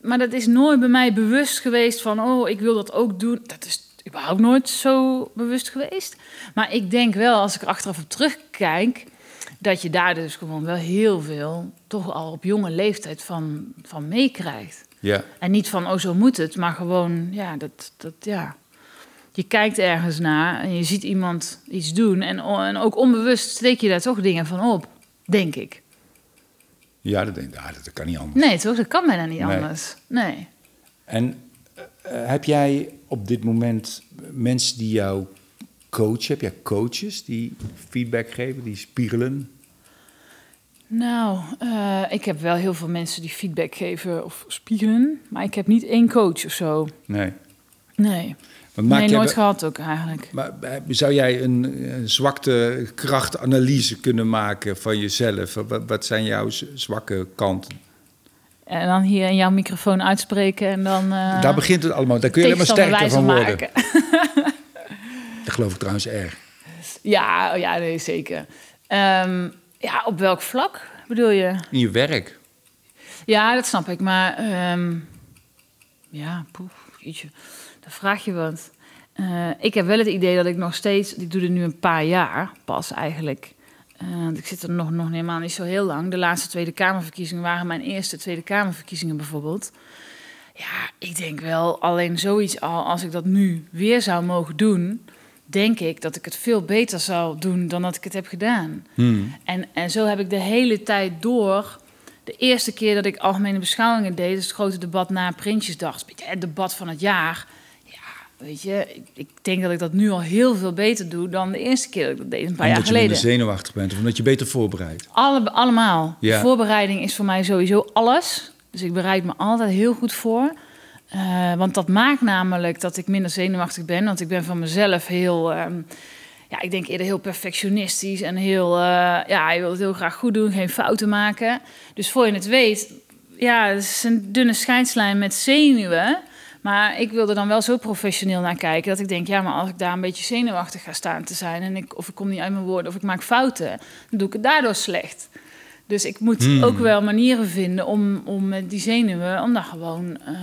maar dat is nooit bij mij bewust geweest van, oh, ik wil dat ook doen. Dat is überhaupt nooit zo bewust geweest. Maar ik denk wel, als ik er achteraf op terugkijk, dat je daar dus gewoon wel heel veel, toch al op jonge leeftijd van, van meekrijgt. Ja. En niet van, oh, zo moet het, maar gewoon, ja, dat, dat, ja. Je kijkt ergens naar en je ziet iemand iets doen. En, en ook onbewust steek je daar toch dingen van op, denk ik. Ja, dat, denk, ja, dat kan niet anders. Nee, toch? Dat kan bijna niet Nee. anders. Nee. En eh, heb jij op dit moment mensen die jou coachen? Heb jij coaches die feedback geven, die spiegelen? Nou, eh, ik heb wel heel veel mensen die feedback geven of spiegelen. Maar ik heb niet één coach of zo. Nee. Nee. Want maak nee, nooit gehad ook eigenlijk. Maar eh, zou jij een, een zwakte-krachtanalyse kunnen maken van jezelf? Wat, wat zijn jouw zwakke kanten? En dan hier in jouw microfoon uitspreken en dan... eh, Daar begint het allemaal. Daar kun je maar tegenstander sterker van worden. *laughs* geloof ik trouwens erg. Ja, oh ja, nee, zeker. Ehm, ja, op welk vlak bedoel je? In je werk. Ja, dat snap ik. Maar ehm, ja, poef, jeetje, dan vraag je wat. Eh, ik heb wel het idee dat ik nog steeds... Ik doe dit nu een paar jaar pas eigenlijk. Eh, ik zit er nog, nog helemaal niet zo heel lang. De laatste Tweede Kamerverkiezingen waren mijn eerste Tweede Kamerverkiezingen bijvoorbeeld. Ja, ik denk wel alleen zoiets al... Als ik dat nu weer zou mogen doen... denk ik dat ik het veel beter zou doen dan dat ik het heb gedaan. Hmm. En, en zo heb ik de hele tijd door. De eerste keer dat ik algemene beschouwingen deed, dus het grote debat na Prinsjesdag, het debat van het jaar. Ja, weet je, ik, ik denk dat ik dat nu al heel veel beter doe dan de eerste keer dat ik dat deed, een paar jaar omdat je geleden. zenuwachtig bent of omdat je beter voorbereidt. Alle, allemaal. Ja. Voorbereiding is voor mij sowieso alles. Dus ik bereid me altijd heel goed voor. Eh, want dat maakt namelijk dat ik minder zenuwachtig ben. Want ik ben van mezelf heel, ehm, ja, ik denk eerder heel perfectionistisch en heel, eh, ja, je wil het heel graag goed doen, geen fouten maken. Dus voor je het weet, ja, het is een dunne scheidslijn met zenuwen. Maar ik wil er dan wel zo professioneel naar kijken dat ik denk, ja, maar als ik daar een beetje zenuwachtig ga staan te zijn en ik, of ik kom niet uit mijn woorden of ik maak fouten, dan doe ik het daardoor slecht. Dus ik moet Hmm. ook wel manieren vinden om, om met die zenuwen, om dat gewoon, eh,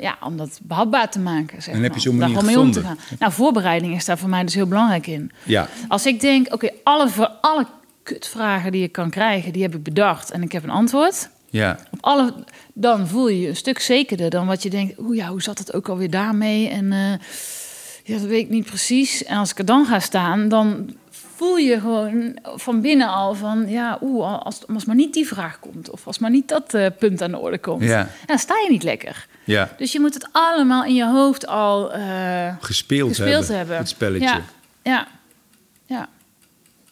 ja, om dat behapbaar te maken. Zeg En heb je zo'n Om daar manier gewoon mee om te gaan. Nou, voorbereiding is daar voor mij dus heel belangrijk in. Ja. Als ik denk, oké, alle, voor alle kutvragen die je kan krijgen, die heb ik bedacht en ik heb een antwoord. Ja. Op alle, dan voel je je een stuk zekerder dan wat je denkt. Oeh ja, hoe zat het ook alweer daarmee? En eh, ja, dat weet ik niet precies. En als ik er dan ga staan, dan voel je gewoon van binnen al van... ja, oeh, als, als maar niet die vraag komt... of als maar niet dat eh, punt aan de orde komt... Ja. dan sta je niet lekker. Ja. Dus je moet het allemaal in je hoofd al eh, Gespeeld, gespeeld hebben, hebben. Het spelletje. Ja, ja, ja.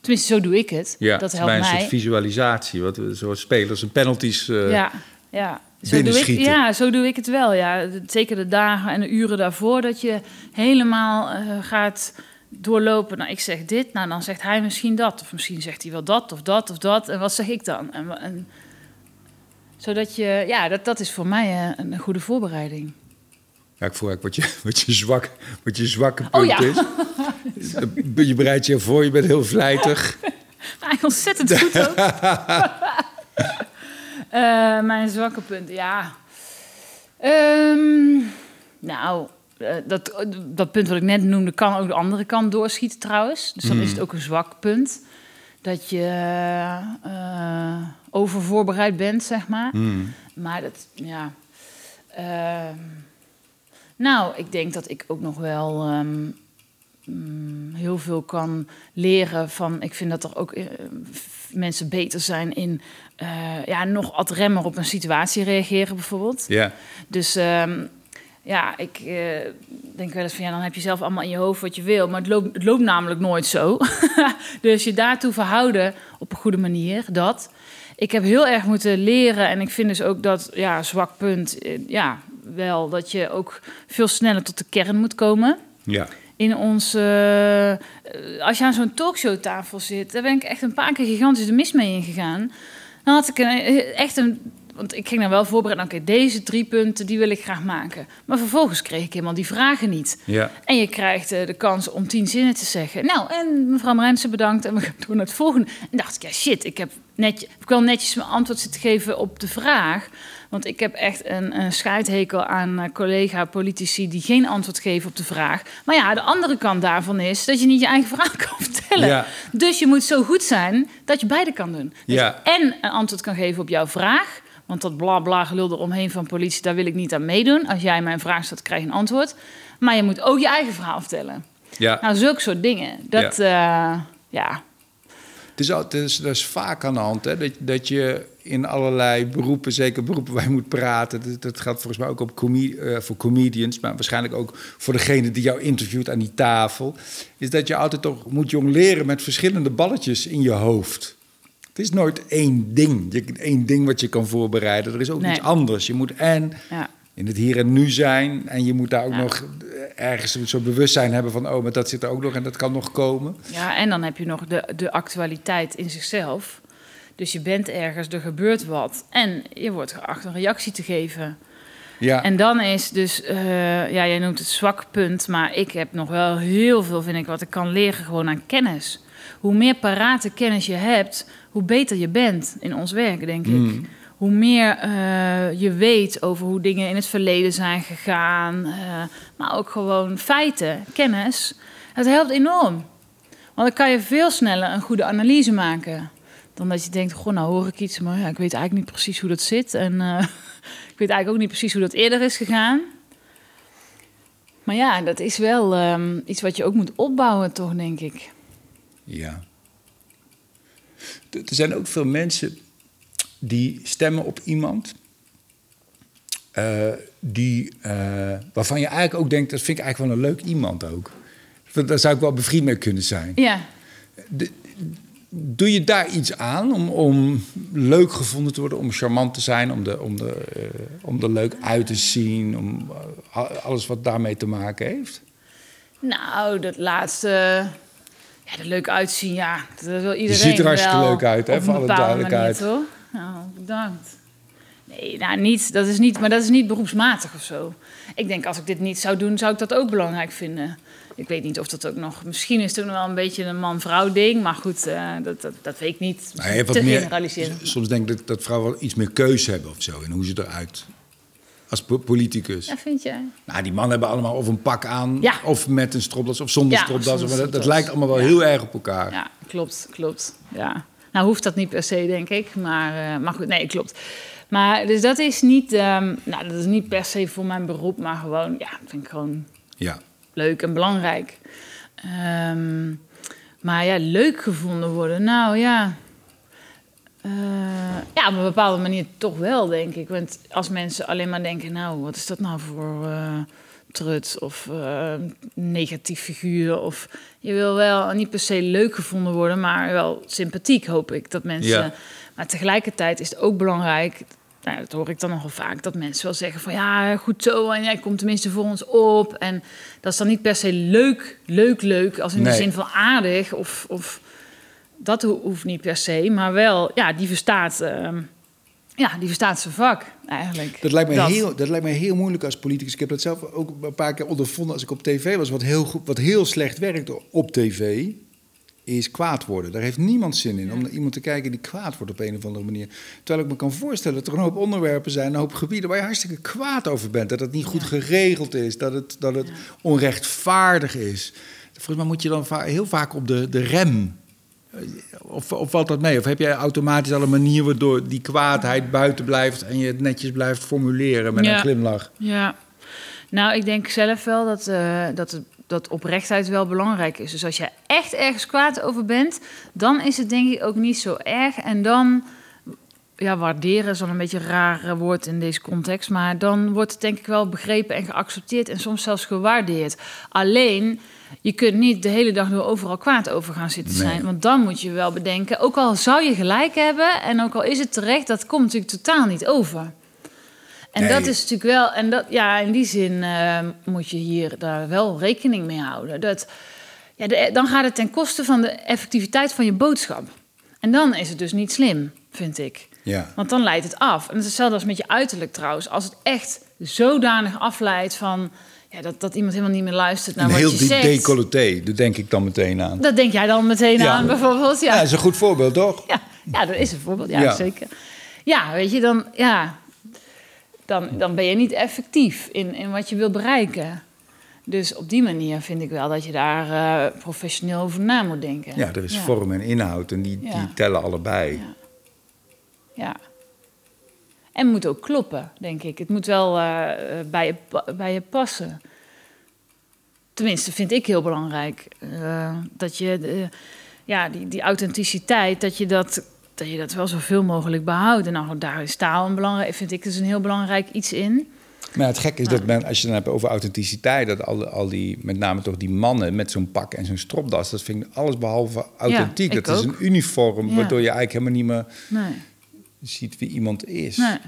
Tenminste, zo doe ik het. Ja, dat helpt bij een mij. soort visualisatie. Wat we zoals spelers en penalties. eh, ja, ja. Zo doe, ik, ja, zo doe ik het wel. Ja. Zeker de dagen en de uren daarvoor dat je helemaal gaat doorlopen. Nou, ik zeg dit, nou dan zegt hij misschien dat. Of misschien zegt hij wel dat of dat of dat. En wat zeg ik dan? En, en, zodat je, ja, dat, dat is voor mij eh, een goede voorbereiding. Ja, ik voel eigenlijk wat je, *laughs* wat je, zwak, wat je zwakke Oh, punt ja. is. *laughs* Je bereidt je voor, je bent heel vlijtig. *laughs* Eigenlijk ontzettend goed ook. Eh, mijn zwakke punten, ja. Ehm, nou, eh, dat, dat punt wat ik net noemde, kan ook de andere kant doorschieten trouwens. Dus dan is het ook een zwak punt. Dat je eh overvoorbereid bent, zeg maar. Maar dat, ja. Ehm, nou, ik denk dat ik ook nog wel ehm, mm, heel veel kan leren van. Ik vind dat er ook eh, mensen beter zijn in eh, ja, nog wat remmer op een situatie reageren, bijvoorbeeld. Ja, Dus ehm, ja, ik eh, denk wel eens van ja, dan heb je zelf allemaal in je hoofd wat je wil. Maar het loopt, het loopt namelijk nooit zo. *laughs* dus je daartoe verhouden op een goede manier, dat. Ik heb heel erg moeten leren en ik vind dus ook dat, ja, zwak punt, eh, ja, wel dat je ook veel sneller tot de kern moet komen ja. in ons. eh, als je aan zo'n talkshowtafel zit, daar ben ik echt een paar keer gigantisch de mis mee ingegaan. Dan had ik een, echt een. Want ik ging dan wel voorbereid. Oké, deze drie punten die wil ik graag maken. Maar vervolgens kreeg ik helemaal die vragen niet. ja. En je krijgt eh, de kans om tien zinnen te zeggen. Nou, en mevrouw Marijnse bedankt. En we gaan *laughs* door naar het volgende. En dacht ik, ja shit, ik heb, heb ik wel netjes mijn antwoord zitten geven op de vraag. Want ik heb echt een, een scheidhekel aan eh, collega-politici die geen antwoord geven op de vraag. Maar ja, de andere kant daarvan is dat je niet je eigen verhaal *laughs* kan vertellen. Ja. Dus je moet zo goed zijn dat je beide kan doen. Dus Ja. en een antwoord kan geven op jouw vraag. Want dat bla bla gelul eromheen van politie, daar wil ik niet aan meedoen. Als jij mijn vraag stelt, krijg je een antwoord. Maar je moet ook je eigen verhaal vertellen. ja. Nou, zulke soort dingen. Dat, ja. ja. Het is, al, het is, dat is vaak aan de hand, hè? Dat, dat je in allerlei beroepen, zeker beroepen waar je moet praten... dat, dat geldt volgens mij ook op eh, voor comedians... maar waarschijnlijk ook voor degene die jou interviewt aan die tafel... is dat je altijd toch moet jongleren met verschillende balletjes in je hoofd. Het is nooit één ding, je, één ding wat je kan voorbereiden. Er is ook Nee. iets anders. Je moet en ja. in het hier en nu zijn... en je moet daar ook Ja. nog ergens een soort bewustzijn hebben van... oh, maar dat zit er ook nog en dat kan nog komen. Ja, en dan heb je nog de, de actualiteit in zichzelf. Dus je bent ergens, er gebeurt wat. En je wordt geacht een reactie te geven. Ja, En dan is dus, eh, ja, jij noemt het zwak punt, maar ik heb nog wel heel veel, vind ik, wat ik kan leren gewoon aan kennis. Hoe meer parate kennis je hebt, hoe beter je bent in ons werk, denk ik. Hoe meer eh, je weet over hoe dingen in het verleden zijn gegaan, eh, maar ook gewoon feiten, kennis. Het helpt enorm. Want dan kan je veel sneller een goede analyse maken. Dan dat je denkt, goh, nou hoor ik iets, maar ja, ik weet eigenlijk niet precies hoe dat zit. En eh, *laughs* ik weet eigenlijk ook niet precies hoe dat eerder is gegaan. Maar ja, dat is wel ehm, iets wat je ook moet opbouwen, toch, denk ik. Ja. Er zijn ook veel mensen die stemmen op iemand. eh, die, eh, waarvan je eigenlijk ook denkt, dat vind ik eigenlijk wel een leuk iemand ook. Daar zou ik wel bevriend mee kunnen zijn. Ja, Doe je daar iets aan om, om leuk gevonden te worden, om charmant te zijn, om, de, om, de, eh, om er leuk uit te zien, om alles wat daarmee te maken heeft? nou, dat laatste... Ja, er leuk uitzien, ja. Dat wil iedereen ziet er hartstikke wel leuk uit, hè, voor alle duidelijkheid. Manier, toch? Nou, bedankt. Nee, nou, niet, dat is niet, maar dat is niet beroepsmatig of zo. Ik denk, als ik dit niet zou doen, zou ik dat ook belangrijk vinden. Ik weet niet of dat ook nog... Misschien is het ook nog wel een beetje een man-vrouw ding. Maar goed, eh, dat, dat, dat weet ik niet. Je hebt wat Te meer- generaliseren. Soms denk ik dat, dat vrouwen wel iets meer keuze hebben of zo in hoe ze eruit. Als po- politicus. Ja, vind jij? Nou, die mannen hebben allemaal of een pak aan, Ja. of met een stropdas, of zonder Ja, stropdas. Maar dat, dat lijkt allemaal wel Ja. heel erg op elkaar. Ja, klopt, klopt. Ja. Nou hoeft dat niet per se, denk ik. Maar, eh, maar goed, nee, klopt. Maar dus dat is niet, ehm, nou, dat is niet per se voor mijn beroep, maar gewoon, ja, dat vind ik gewoon Ja. leuk en belangrijk. Ehm, maar ja, leuk gevonden worden, nou ja. Eh, ja, op een bepaalde manier toch wel, denk ik. Want als mensen alleen maar denken, nou, wat is dat nou voor eh trut of eh, negatief figuur? Of je wil wel niet per se leuk gevonden worden, maar wel sympathiek, hoop ik. Dat mensen. Ja. Maar tegelijkertijd is het ook belangrijk. Nou, dat hoor ik dan nogal vaak, dat mensen wel zeggen van ja, goed zo, en jij komt tenminste voor ons op. En dat is dan niet per se leuk, leuk, leuk, als in de zin van aardig of, of dat ho- hoeft niet per se, maar wel, ja, die verstaat ehm, Ja, die verstaat zijn vak eigenlijk. Dat lijkt, me Heel, dat lijkt me heel moeilijk als politicus. Ik heb dat zelf ook een paar keer ondervonden als ik op tv was. Wat heel, goed, wat heel slecht werkt op tv, is kwaad worden. Daar heeft niemand zin in, om naar iemand te kijken die kwaad wordt op een of andere manier. Terwijl ik me kan voorstellen dat er een hoop onderwerpen zijn, een hoop gebieden waar je hartstikke kwaad over bent. Dat het niet goed geregeld is, dat het, dat het onrechtvaardig is. Volgens mij moet je dan heel vaak op de, de rem of, of valt dat mee? Of heb jij automatisch al een manier waardoor die kwaadheid buiten blijft en je het netjes blijft formuleren met een glimlach? Ja, nou, ik denk zelf wel dat, uh, dat, het, dat oprechtheid wel belangrijk is. Dus als je echt ergens kwaad over bent, dan is het denk ik ook niet zo erg. En dan, ja, waarderen is al een beetje een raar woord in deze context, maar dan wordt het denk ik wel begrepen en geaccepteerd en soms zelfs gewaardeerd. Alleen je kunt niet de hele dag door overal kwaad over gaan zitten zijn. Want dan moet je wel bedenken, ook al zou je gelijk hebben en ook al is het terecht, dat komt natuurlijk totaal niet over. En dat is natuurlijk wel, en dat, ja, in die zin uh, moet je hier daar wel rekening mee houden. Dat, ja, dan gaat het ten koste van de effectiviteit van je boodschap. En dan is het dus niet slim, vind ik. Ja. Want dan leidt het af. En het is hetzelfde als met je uiterlijk trouwens. Als het echt zodanig afleidt van ja, dat, dat iemand helemaal niet meer luistert naar een wat je zegt. Heel decolleté, daar denk ik dan meteen aan. Dat denk jij dan meteen aan, bijvoorbeeld. Ja. ja, dat is een goed voorbeeld, toch? Ja, ja dat is een voorbeeld, ja, zeker. Ja, weet je, dan, ja, dan, dan ben je niet effectief in, in wat je wil bereiken. Dus op die manier vind ik wel dat je daar uh, professioneel over na moet denken. Ja, er is vorm en inhoud en die, die tellen allebei. ja. En moet ook kloppen, denk ik. Het moet wel uh, bij, je, bij je passen. Tenminste, vind ik heel belangrijk. Uh, dat je ja, die, die authenticiteit, dat je dat, dat je dat wel zoveel mogelijk behoudt. En nou, daar is taal een belangrijk, vind ik dus een heel belangrijk iets in. Maar het gekke is dat men, als je dan hebt over authenticiteit, dat al, al die, met name toch die mannen met zo'n pak en zo'n stropdas, dat vind ik alles behalve authentiek. Ja, dat is een uniform, waardoor je eigenlijk helemaal niet meer. Nee ziet wie iemand is. Nee.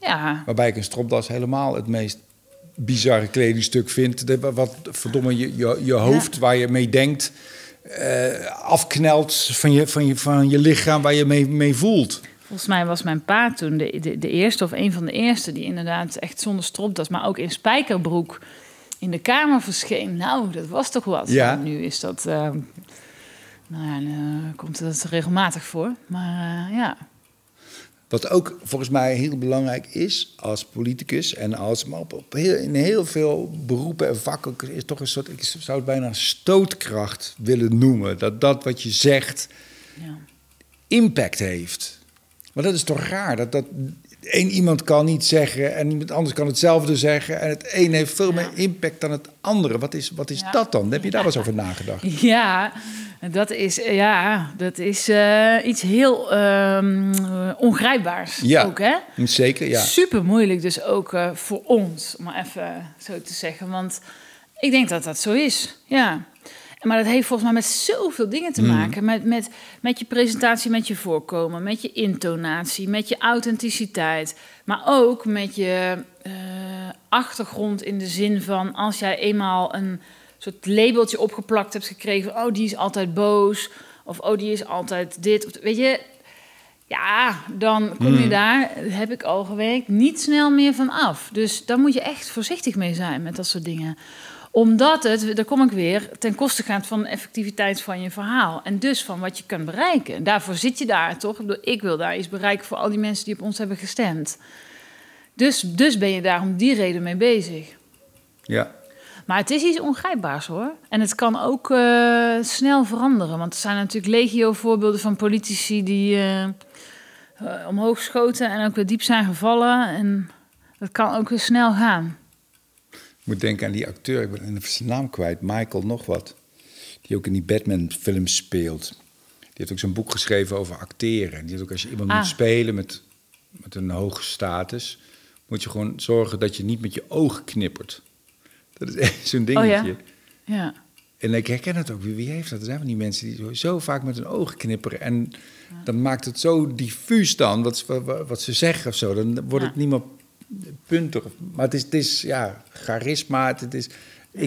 Ja. Waarbij ik een stropdas helemaal het meest bizarre kledingstuk vind. De, wat verdomme je, je, je hoofd waar je mee denkt... Uh, afknelt van je, van, je, van je lichaam waar je mee, mee voelt. Volgens mij was mijn pa toen de, de, de, eerste of een van de eerste... die inderdaad echt zonder stropdas, maar ook in spijkerbroek... in de kamer verscheen. Nou, dat was toch wat. Ja. nu is dat... Uh, nou ja, nu komt dat regelmatig voor. Maar ja... Wat ook volgens mij heel belangrijk is als politicus en als maar op, heel, in heel veel beroepen en vakken is toch een soort, ik zou het bijna stootkracht willen noemen. Dat dat wat je zegt ja. impact heeft. Maar dat is toch raar dat dat één iemand kan niet zeggen en iemand anders kan hetzelfde zeggen. En het een heeft veel meer impact dan het andere. Wat is, wat is dat dan? Heb je daar wel eens over nagedacht? *laughs* Ja, dat is, ja, dat is uh, iets heel um, ongrijpbaars ja, ook, hè? Zeker, ja. Super moeilijk dus ook uh, voor ons, om maar even zo te zeggen. Want ik denk dat dat zo is, ja. Maar dat heeft volgens mij met zoveel dingen te hmm. maken. Met, met, met je presentatie, met je voorkomen, met je intonatie, met je authenticiteit. Maar ook met je uh, achtergrond in de zin van als jij eenmaal een soort labeltje opgeplakt hebt gekregen. oh, die is altijd boos. Of oh, die is altijd dit. Of, weet je, ja, dan kom je hmm. daar, heb ik al gewerkt, niet snel meer van af. Dus daar moet je echt voorzichtig mee zijn met dat soort dingen omdat het, daar kom ik weer, ten koste gaat van de effectiviteit van je verhaal. En dus van wat je kan bereiken. Daarvoor zit je daar toch? Ik wil daar iets bereiken voor al die mensen die op ons hebben gestemd. Dus, dus ben je daar om die reden mee bezig. Ja. Maar het is iets ongrijpbaars hoor. En het kan ook uh, snel veranderen. Want er zijn natuurlijk legio voorbeelden van politici die uh, omhoog schoten en ook weer diep zijn gevallen. En dat kan ook weer snel gaan. Ik moet denken aan die acteur, ik ben zijn naam kwijt, Michael nog wat. Die ook in die Batman-films speelt. Die heeft ook zo'n boek geschreven over acteren. Die heeft ook als je iemand moet ah. spelen met, met een hoge status, moet je gewoon zorgen dat je niet met je ogen knippert. Dat is echt zo'n dingetje. Oh ja? ja. En ik herken het ook. Wie heeft dat? Er zijn van die mensen die zo vaak met hun ogen knipperen. En dan maakt het zo diffuus dan, wat, wat, ze zeggen of zo. Dan wordt het niet meer punten. Maar het is, het is ja, charisma. Het is,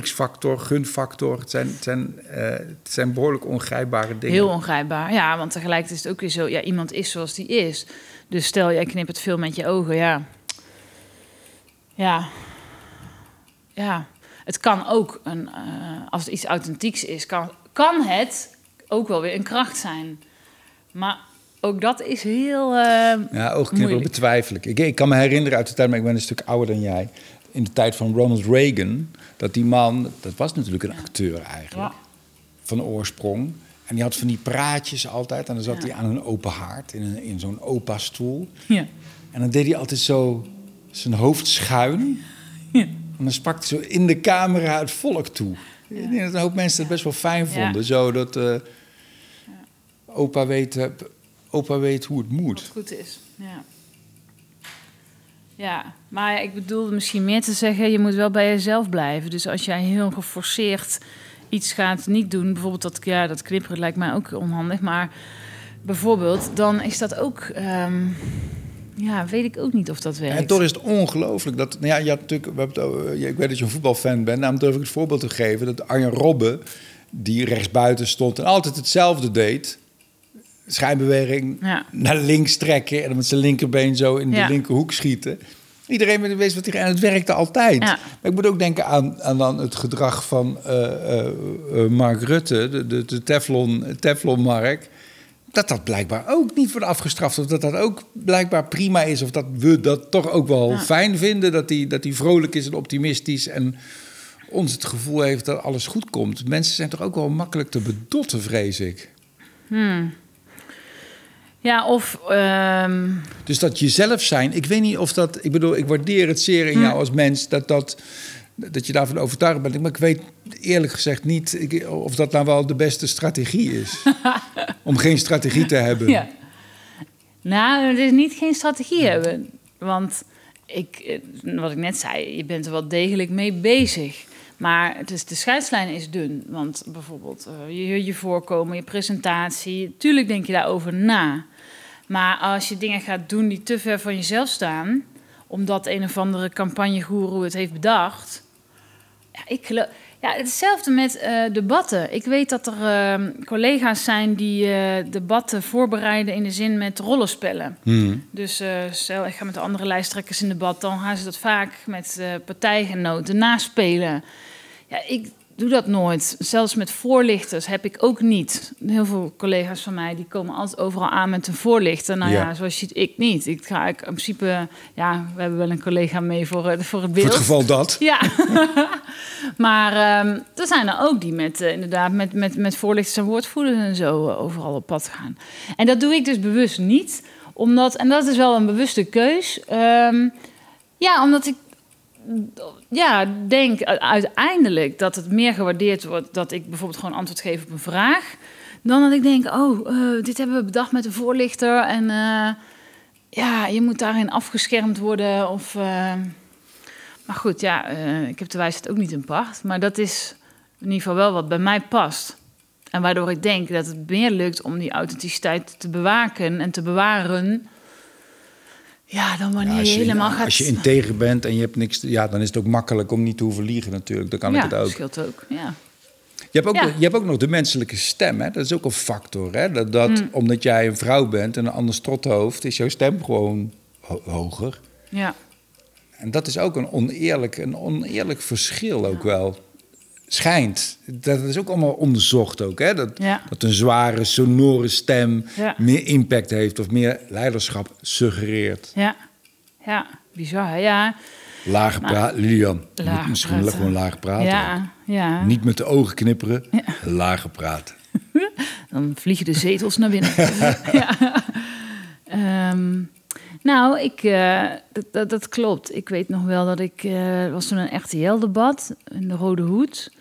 X-factor, gunfactor. Het zijn, het, zijn, eh, het zijn behoorlijk ongrijpbare dingen. Heel ongrijpbaar, ja. Want tegelijkertijd is het ook weer zo... Ja, iemand is zoals die is. Dus stel, jij knippert veel met je ogen, ja. Ja. Ja. Het kan ook, een, eh, als het iets authentieks is... Kan, kan het ook wel weer een kracht zijn. Maar ook dat is heel uh, Ja, oogknipperen betwijfel ik. ik. Ik kan me herinneren uit de tijd, maar ik ben een stuk ouder dan jij... in de tijd van Ronald Reagan... dat die man, dat was natuurlijk een acteur eigenlijk... Ja. van oorsprong... En die had van die praatjes altijd. En dan zat Ja. hij aan een open haard in, een, in zo'n opa-stoel. Ja. En dan deed hij altijd zo zijn hoofd schuin. Ja. En dan sprak hij zo in de camera het volk toe. Ik denk dat een hoop mensen het best wel fijn vonden. Zo dat eh, opa, weet, eh, opa weet hoe het Wat moet. goed is, ja. Ja, maar ik bedoelde misschien meer te zeggen... je moet wel bij jezelf blijven. Dus als jij heel geforceerd iets gaat niet doen... bijvoorbeeld dat, ja, dat knipperen lijkt mij ook onhandig... maar bijvoorbeeld, dan is dat ook... ehm, ja, weet ik ook niet of dat werkt. En toch is het ongelooflijk dat... Nou ja, je had natuurlijk, we hebben het, ik weet dat je een voetbalfan bent. Daarom durf ik het voorbeeld te geven. Dat Arjen Robben, die rechtsbuiten stond... en altijd hetzelfde deed... schijnbeweging Ja. naar links trekken... en dan met zijn linkerbeen zo in Ja. de linkerhoek schieten. Iedereen weet wat hij... En het werkte altijd. Ja. Maar ik moet ook denken aan, aan dan het gedrag van eh, eh, eh, Mark Rutte... de, de, de Teflon, Teflon Mark... Dat dat blijkbaar ook niet wordt afgestraft. Of dat dat ook blijkbaar prima is. Of dat we dat toch ook wel fijn vinden. Dat hij dat vrolijk is en optimistisch. En ons het gevoel heeft dat alles goed komt. Mensen zijn toch ook wel makkelijk te bedotten, vrees ik. Ja, of... ehm, Dus dat jezelf zijn, ik weet niet of dat... Ik bedoel, ik waardeer het zeer in jou als mens... dat, dat, dat je daarvan overtuigd bent. Maar ik weet eerlijk gezegd niet ik- of dat nou wel de beste strategie is. *laughs* om geen strategie te hebben. Ja. Nou, het is niet geen strategie hebben. Want ik, eh, wat ik net zei, je bent er wel degelijk mee bezig. Maar het is, de scheidslijn is dun. Want bijvoorbeeld eh, je, je voorkomen, je presentatie. Tuurlijk denk je daarover na. Maar als je dingen gaat doen die te ver van jezelf staan... omdat een of andere campagnegoeroe het heeft bedacht... Ja, ik geloof... Ja, hetzelfde met eh, debatten. Ik weet dat er eh, collega's zijn die eh, debatten voorbereiden in de zin met rollenspellen. Hmm. Dus eh, stel, ik ga met de andere lijsttrekkers in debat, dan gaan ze dat vaak met partijgenoten naspelen. Ja, ik doe dat nooit. Zelfs met voorlichters heb ik ook niet. Heel veel collega's van mij die komen altijd overal aan met een voorlichter. Nou ja, Ja. zoals je ziet, ik niet. Ik ga ik, in principe, ja, we hebben wel een collega mee voor, eh, voor het Voor beeld. het geval dat. *laughs* Ja, *laughs* maar ehm, er zijn er ook die met, eh, inderdaad met, met, met voorlichters en woordvoerders en zo eh, overal op pad gaan. En dat doe ik dus bewust niet, omdat, en dat is wel een bewuste keus. ehm, ja, omdat ik ja, denk uiteindelijk dat het meer gewaardeerd wordt dat ik bijvoorbeeld gewoon antwoord geef op een vraag, dan dat ik denk, oh, eh, dit hebben we bedacht met een voorlichter en eh, ja, je moet daarin afgeschermd worden of... eh, maar goed, ja, ik heb de wijsheid ook niet in pacht. Maar dat is in ieder geval wel wat bij mij past. En waardoor ik denk dat het meer lukt om die authenticiteit te bewaken en te bewaren. Ja, dan wanneer Ja, je, je, helemaal gaat... als je integer bent en je hebt niks... Ja, dan is het ook makkelijk om niet te hoeven liegen natuurlijk. Dan kan ja, ik het ook. scheelt ook. Ja. Je hebt, ook Ja. je hebt ook nog de menselijke stem, hè? dat is ook een factor. Hè? Dat, dat Mm. omdat jij een vrouw bent en een ander strothoofd, is jouw stem gewoon ho- hoger. ja. En dat is ook een oneerlijk, een oneerlijk verschil ook wel. Schijnt. Dat is ook allemaal onderzocht ook. Hè? Dat, Ja. dat een zware, sonore stem Ja. meer impact heeft of meer leiderschap suggereert. Ja. Ja, bizar. hè? Ja. Lager praten, Lilian. Lager misschien praten. gewoon lager praten. Ja, ja. Niet met de ogen knipperen, lager praten. *laughs* Dan vliegen de zetels naar binnen. *laughs* ja. Ehm, nou, ik, eh, dat, dat, dat klopt. Ik weet nog wel dat ik... er was toen een RTL-debat in de Rode Hoed.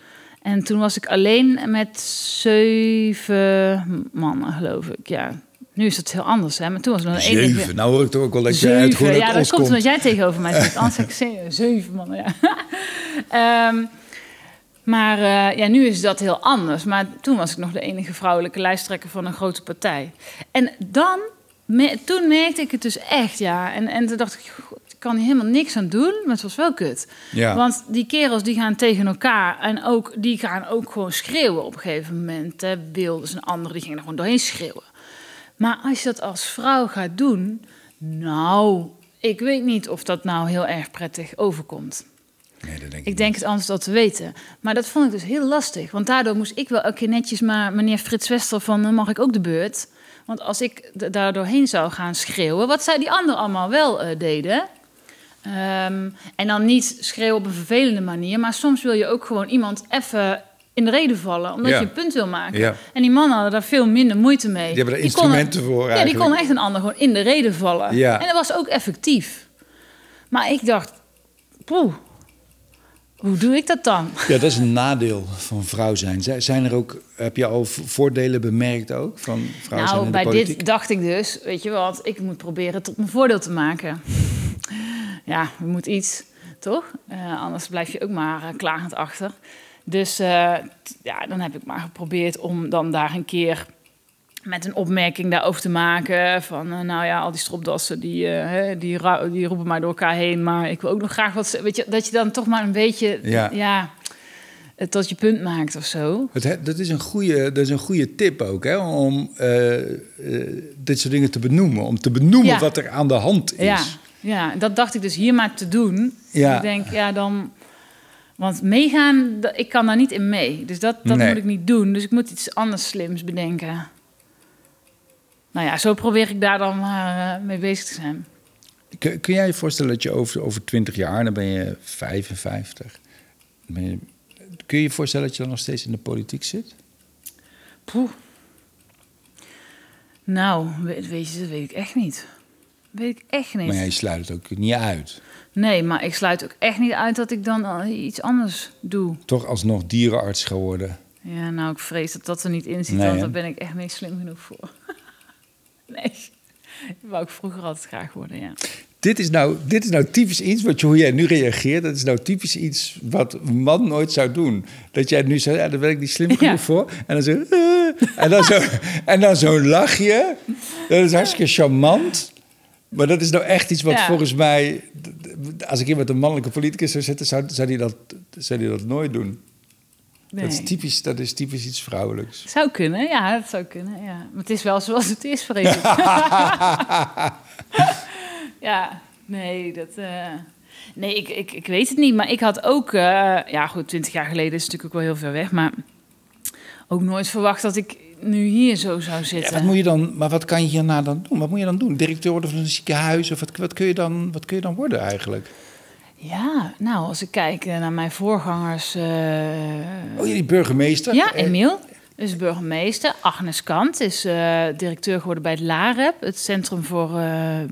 En toen was ik alleen met zeven mannen, geloof ik. Ja, nu is het heel anders, hè. Maar toen was er nog een enige... Zeven. Nou hoor ik toch ook wel dat jij het Zeven, uit ja, dat komt omdat jij tegenover mij zit. Anders zeg ik zeven, *laughs* zeven mannen, ja. *laughs* Ehm, maar eh, ja, nu is dat heel anders. Maar toen was ik nog de enige vrouwelijke lijsttrekker van een grote partij. En dan, me- toen merkte ik het dus echt, ja. En, en toen dacht ik, god, kan hier helemaal niks aan doen, maar het was wel kut. Ja. Want die kerels die gaan tegen elkaar en ook, die gaan ook gewoon schreeuwen op een gegeven moment. Hè. Wilders en anderen, die gingen er gewoon doorheen schreeuwen. Maar als je dat als vrouw gaat doen, nou, ik weet niet of dat nou heel erg prettig overkomt. Nee, dat denk ik Ik denk het anders dat te weten. Maar dat vond ik dus heel lastig. Want daardoor moest ik wel elke keer netjes maar meneer Frits Wester van... "Dan mag ik ook de beurt? Want als ik daar doorheen zou gaan schreeuwen... wat zij die anderen allemaal wel eh, deden... ehm, en dan niet schreeuwen op een vervelende manier... maar soms wil je ook gewoon iemand even in de reden vallen... omdat Ja. je een punt wil maken. Ja. En die mannen hadden daar veel minder moeite mee. Die hebben er konden- instrumenten voor Ja, die eigenlijk. konden echt een ander gewoon in de reden vallen. Ja. En dat was ook effectief. Maar ik dacht... Poeh, hoe doe ik dat dan? Ja, dat is een nadeel van vrouw zijn. Zijn- Zijn er ook, heb je al voordelen bemerkt ook van vrouw zijn Nou, in de bij politiek? dit dacht ik dus, weet je wat, ik moet proberen tot mijn voordeel te maken. Ja, je moet iets, toch? Eh, anders blijf je ook maar eh, klagend achter. Dus eh, ja, dan heb ik maar geprobeerd om dan daar een keer met een opmerking daarover te maken. Van, eh, nou ja, al die stropdassen, die, eh, die, die roepen maar door elkaar heen. Maar ik wil ook nog graag wat... Weet je, dat je dan toch maar een beetje, Ja. ja, het tot je punt maakt of zo. Het, he- dat, is een goede, dat is een goede tip ook, hè, om eh, dit soort dingen te benoemen. Om te benoemen Ja. wat er aan de hand is. Ja, ja, dat dacht ik dus hier maar te doen. Ja. Ik denk, ja, dan... Want meegaan, ik kan daar niet in mee. Dus dat, dat Nee. moet ik niet doen. Dus ik moet iets anders slims bedenken. Nou ja, zo probeer ik daar dan maar eh, mee bezig te zijn. Kun, kun jij je voorstellen dat je over, over 20 jaar, dan ben je 55. Ben je, kun je je voorstellen dat je dan nog steeds in de politiek zit? Poeh. Nou, weet, weet je, dat weet ik echt niet. Weet ik echt niet. Maar ja, je sluit het ook niet uit. Nee, maar ik sluit ook echt niet uit dat ik dan al iets anders doe. Toch alsnog dierenarts geworden. Ja, nou, ik vrees dat dat er niet in zit, Nee, want daar ben ik echt niet slim genoeg voor. Nee, dat *laughs* wou ik vroeger altijd graag worden, ja. Dit is, nou, dit is nou typisch iets wat je, hoe jij nu reageert. Dat is nou typisch iets wat een man nooit zou doen. Dat jij nu zegt, ja, daar ben ik niet slim genoeg Ja. voor. En dan zo, "Eh." en dan zo, *laughs* en dan zo'n lachje. Dat is hartstikke charmant. Maar dat is nou echt iets wat Ja. volgens mij... Als ik hier met een mannelijke politicus zou zitten, zou, zou, die, dat, zou die dat nooit doen. Nee. Dat, is typisch, dat is typisch iets vrouwelijks. Zou kunnen, ja, dat zou kunnen, ja. Maar het is wel zoals het is, vrees ik. *laughs* ja, nee, dat... eh, Nee, ik, ik, ik weet het niet, maar ik had ook... eh, ja, goed, twintig jaar geleden is natuurlijk ook wel heel ver weg, maar... Ook nooit verwacht dat ik nu hier zo zou Ja, zitten. wat moet je dan, maar wat kan je hierna dan doen? Wat moet je dan doen? Directeur worden van een ziekenhuis? Of wat, wat, kun, je dan, wat kun je dan worden eigenlijk? Ja, nou, als ik kijk eh, naar mijn voorgangers... eh, Oh, jullie burgemeester? Ja, Eh, Emiel is burgemeester. Agnes Kant is directeur geworden bij het LAREP, het Centrum voor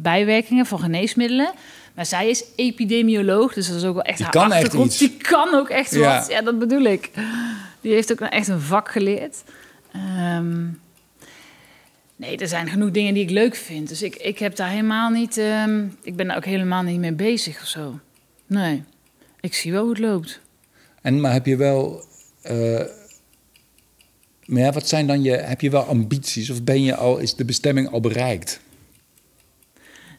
Bijwerkingen van Geneesmiddelen. Maar zij is epidemioloog, dus dat is ook wel echt Die haar kan echt achtergrond. Die kan ook echt Ja. wat. Ja, dat bedoel ik. Die heeft ook echt een vak geleerd. Ehm, nee, er zijn genoeg dingen die ik leuk vind. Dus ik, ik heb daar helemaal niet... ehm, ik ben daar ook helemaal niet mee bezig of zo. Nee, ik zie wel hoe het loopt. En maar heb je wel. eh, maar ja, wat zijn dan je. Heb je wel ambities? Of ben je al, is de bestemming al bereikt?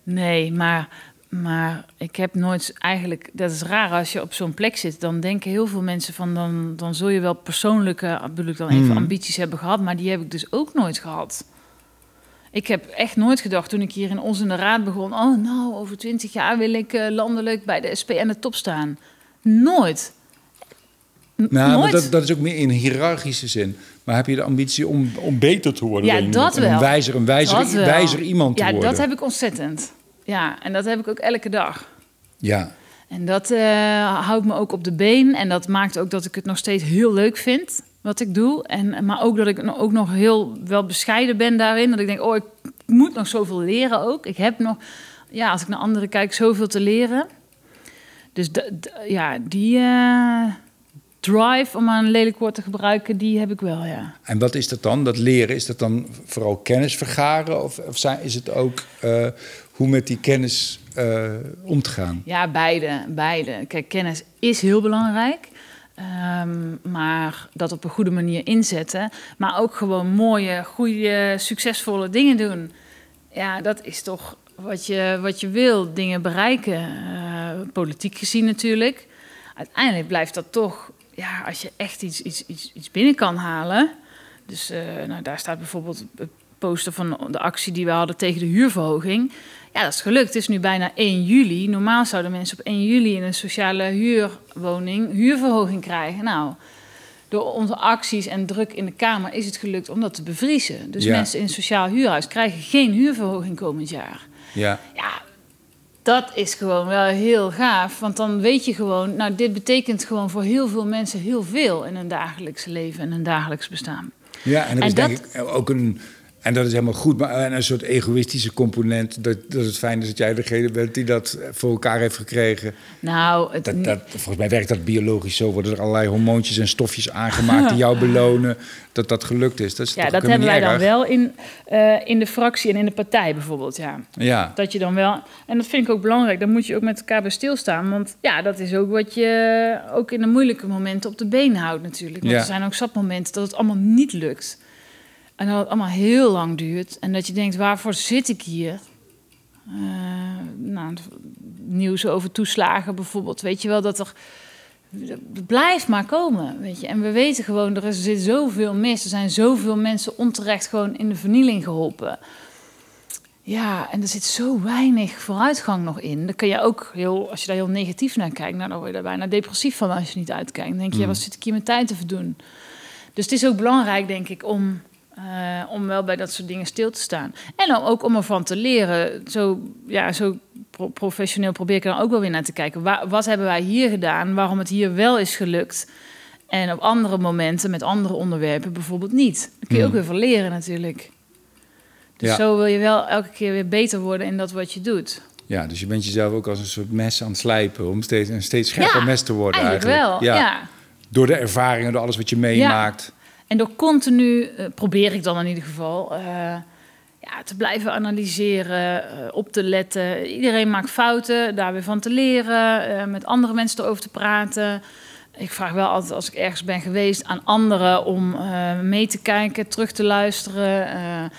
Nee, maar, maar ik heb nooit eigenlijk... Dat is raar, als je op zo'n plek zit... dan denken heel veel mensen van... dan, dan zul je wel persoonlijke bedoel ik dan even, Mhm. ambities hebben gehad... maar die heb ik dus ook nooit gehad. Ik heb echt nooit gedacht toen ik hier in ons in de raad begon... oh, nou, over twintig jaar wil ik eh, landelijk bij de SP aan de top staan. Nooit. N- Nou, nooit. dat, dat is ook meer in hiërarchische zin. Maar heb je de ambitie om, om beter te worden? Ja, dat? Om wel. Een wijzer, een wijzer, iemand te ja, worden. dat heb ik ontzettend. Ja, en dat heb ik ook elke dag. Ja. En dat eh, houdt me ook op de been. En dat maakt ook dat ik het nog steeds heel leuk vind wat ik doe. En, maar ook dat ik ook nog heel wel bescheiden ben daarin. Dat ik denk, oh, ik moet nog zoveel leren ook. Ik heb nog, ja, als ik naar anderen kijk, zoveel te leren. Dus ja, die eh, drive, om maar een lelijk woord te gebruiken, die heb ik wel, ja. En wat is dat dan? Dat leren, is dat dan vooral kennis vergaren? Of, of zijn, is het ook eh, hoe met die kennis eh, om te gaan? Ja, beide, beide. Kijk, kennis is heel belangrijk. Ehm, maar dat op een goede manier inzetten. Maar ook gewoon mooie, goede, succesvolle dingen doen. Ja, dat is toch wat je, wat je wil, dingen bereiken, uh, politiek gezien natuurlijk. Uiteindelijk blijft dat toch, ja, als je echt iets, iets, iets, iets binnen kan halen. Dus uh, nou, daar staat bijvoorbeeld het poster van de actie die we hadden tegen de huurverhoging. Ja, dat is gelukt. Het is nu bijna 1 juli. Normaal zouden mensen op 1 juli in een sociale huurwoning huurverhoging krijgen. Nou, door onze acties en druk in de Kamer is het gelukt om dat te bevriezen. Dus mensen in een sociaal huurhuis krijgen geen huurverhoging komend jaar. Ja. ja, dat is gewoon wel heel gaaf. Want dan weet je gewoon, nou, dit betekent gewoon voor heel veel mensen heel veel in hun dagelijkse leven en hun dagelijks bestaan. Ja, en dat is denk ik ook een en dat is helemaal goed, maar een soort egoïstische component. Dat, dat het fijn is dat jij degene bent die dat voor elkaar heeft gekregen. Nou, het... dat, dat, volgens mij werkt dat biologisch zo. Worden er allerlei hormoontjes en stofjes aangemaakt die jou *laughs* belonen dat dat gelukt is. Dat is ja, dat hebben wij dan wel in, uh, in de fractie en in de partij bijvoorbeeld. Ja. ja. Dat je dan wel. En dat vind ik ook belangrijk. Dan moet je ook met elkaar bij stilstaan. Want ja, dat is ook wat je ook in de moeilijke momenten op de been houdt natuurlijk. Want ja. er zijn ook zat momenten dat het allemaal niet lukt. En dat het allemaal heel lang duurt. En dat je denkt, waarvoor zit ik hier? Uh, nou, nieuws over toeslagen bijvoorbeeld. Weet je wel, dat er... Het blijft maar komen, weet je. En we weten gewoon, er zit zoveel mis. Er zijn zoveel mensen onterecht gewoon in de vernieling geholpen. Ja, en er zit zo weinig vooruitgang nog in. Dan kun je ook heel, als je daar heel negatief naar kijkt, nou, dan word je daar bijna depressief van als je niet uitkijkt. Dan denk je, mm. wat zit ik hier mijn tijd te verdoen? Dus het is ook belangrijk, denk ik, om uh, om wel bij dat soort dingen stil te staan. En dan ook om ervan te leren. Zo, ja, zo professioneel probeer ik er dan ook wel weer naar te kijken. Waar, wat hebben wij hier gedaan? Waarom het hier wel is gelukt? En op andere momenten met andere onderwerpen bijvoorbeeld niet. Dan kun je ook hmm. weer van leren natuurlijk. Dus zo wil je wel elke keer weer beter worden in dat wat je doet. Ja, dus je bent jezelf ook als een soort mes aan het slijpen... om steeds een steeds scherper mes te worden eigenlijk. wel, ja. Door de ervaringen, door alles wat je meemaakt. En door continu, uh, probeer ik dan in ieder geval, uh, ja, te blijven analyseren, uh, op te letten. Iedereen maakt fouten, daar weer van te leren, met andere mensen erover te praten. Ik vraag wel altijd als ik ergens ben geweest aan anderen om mee te kijken, terug te luisteren.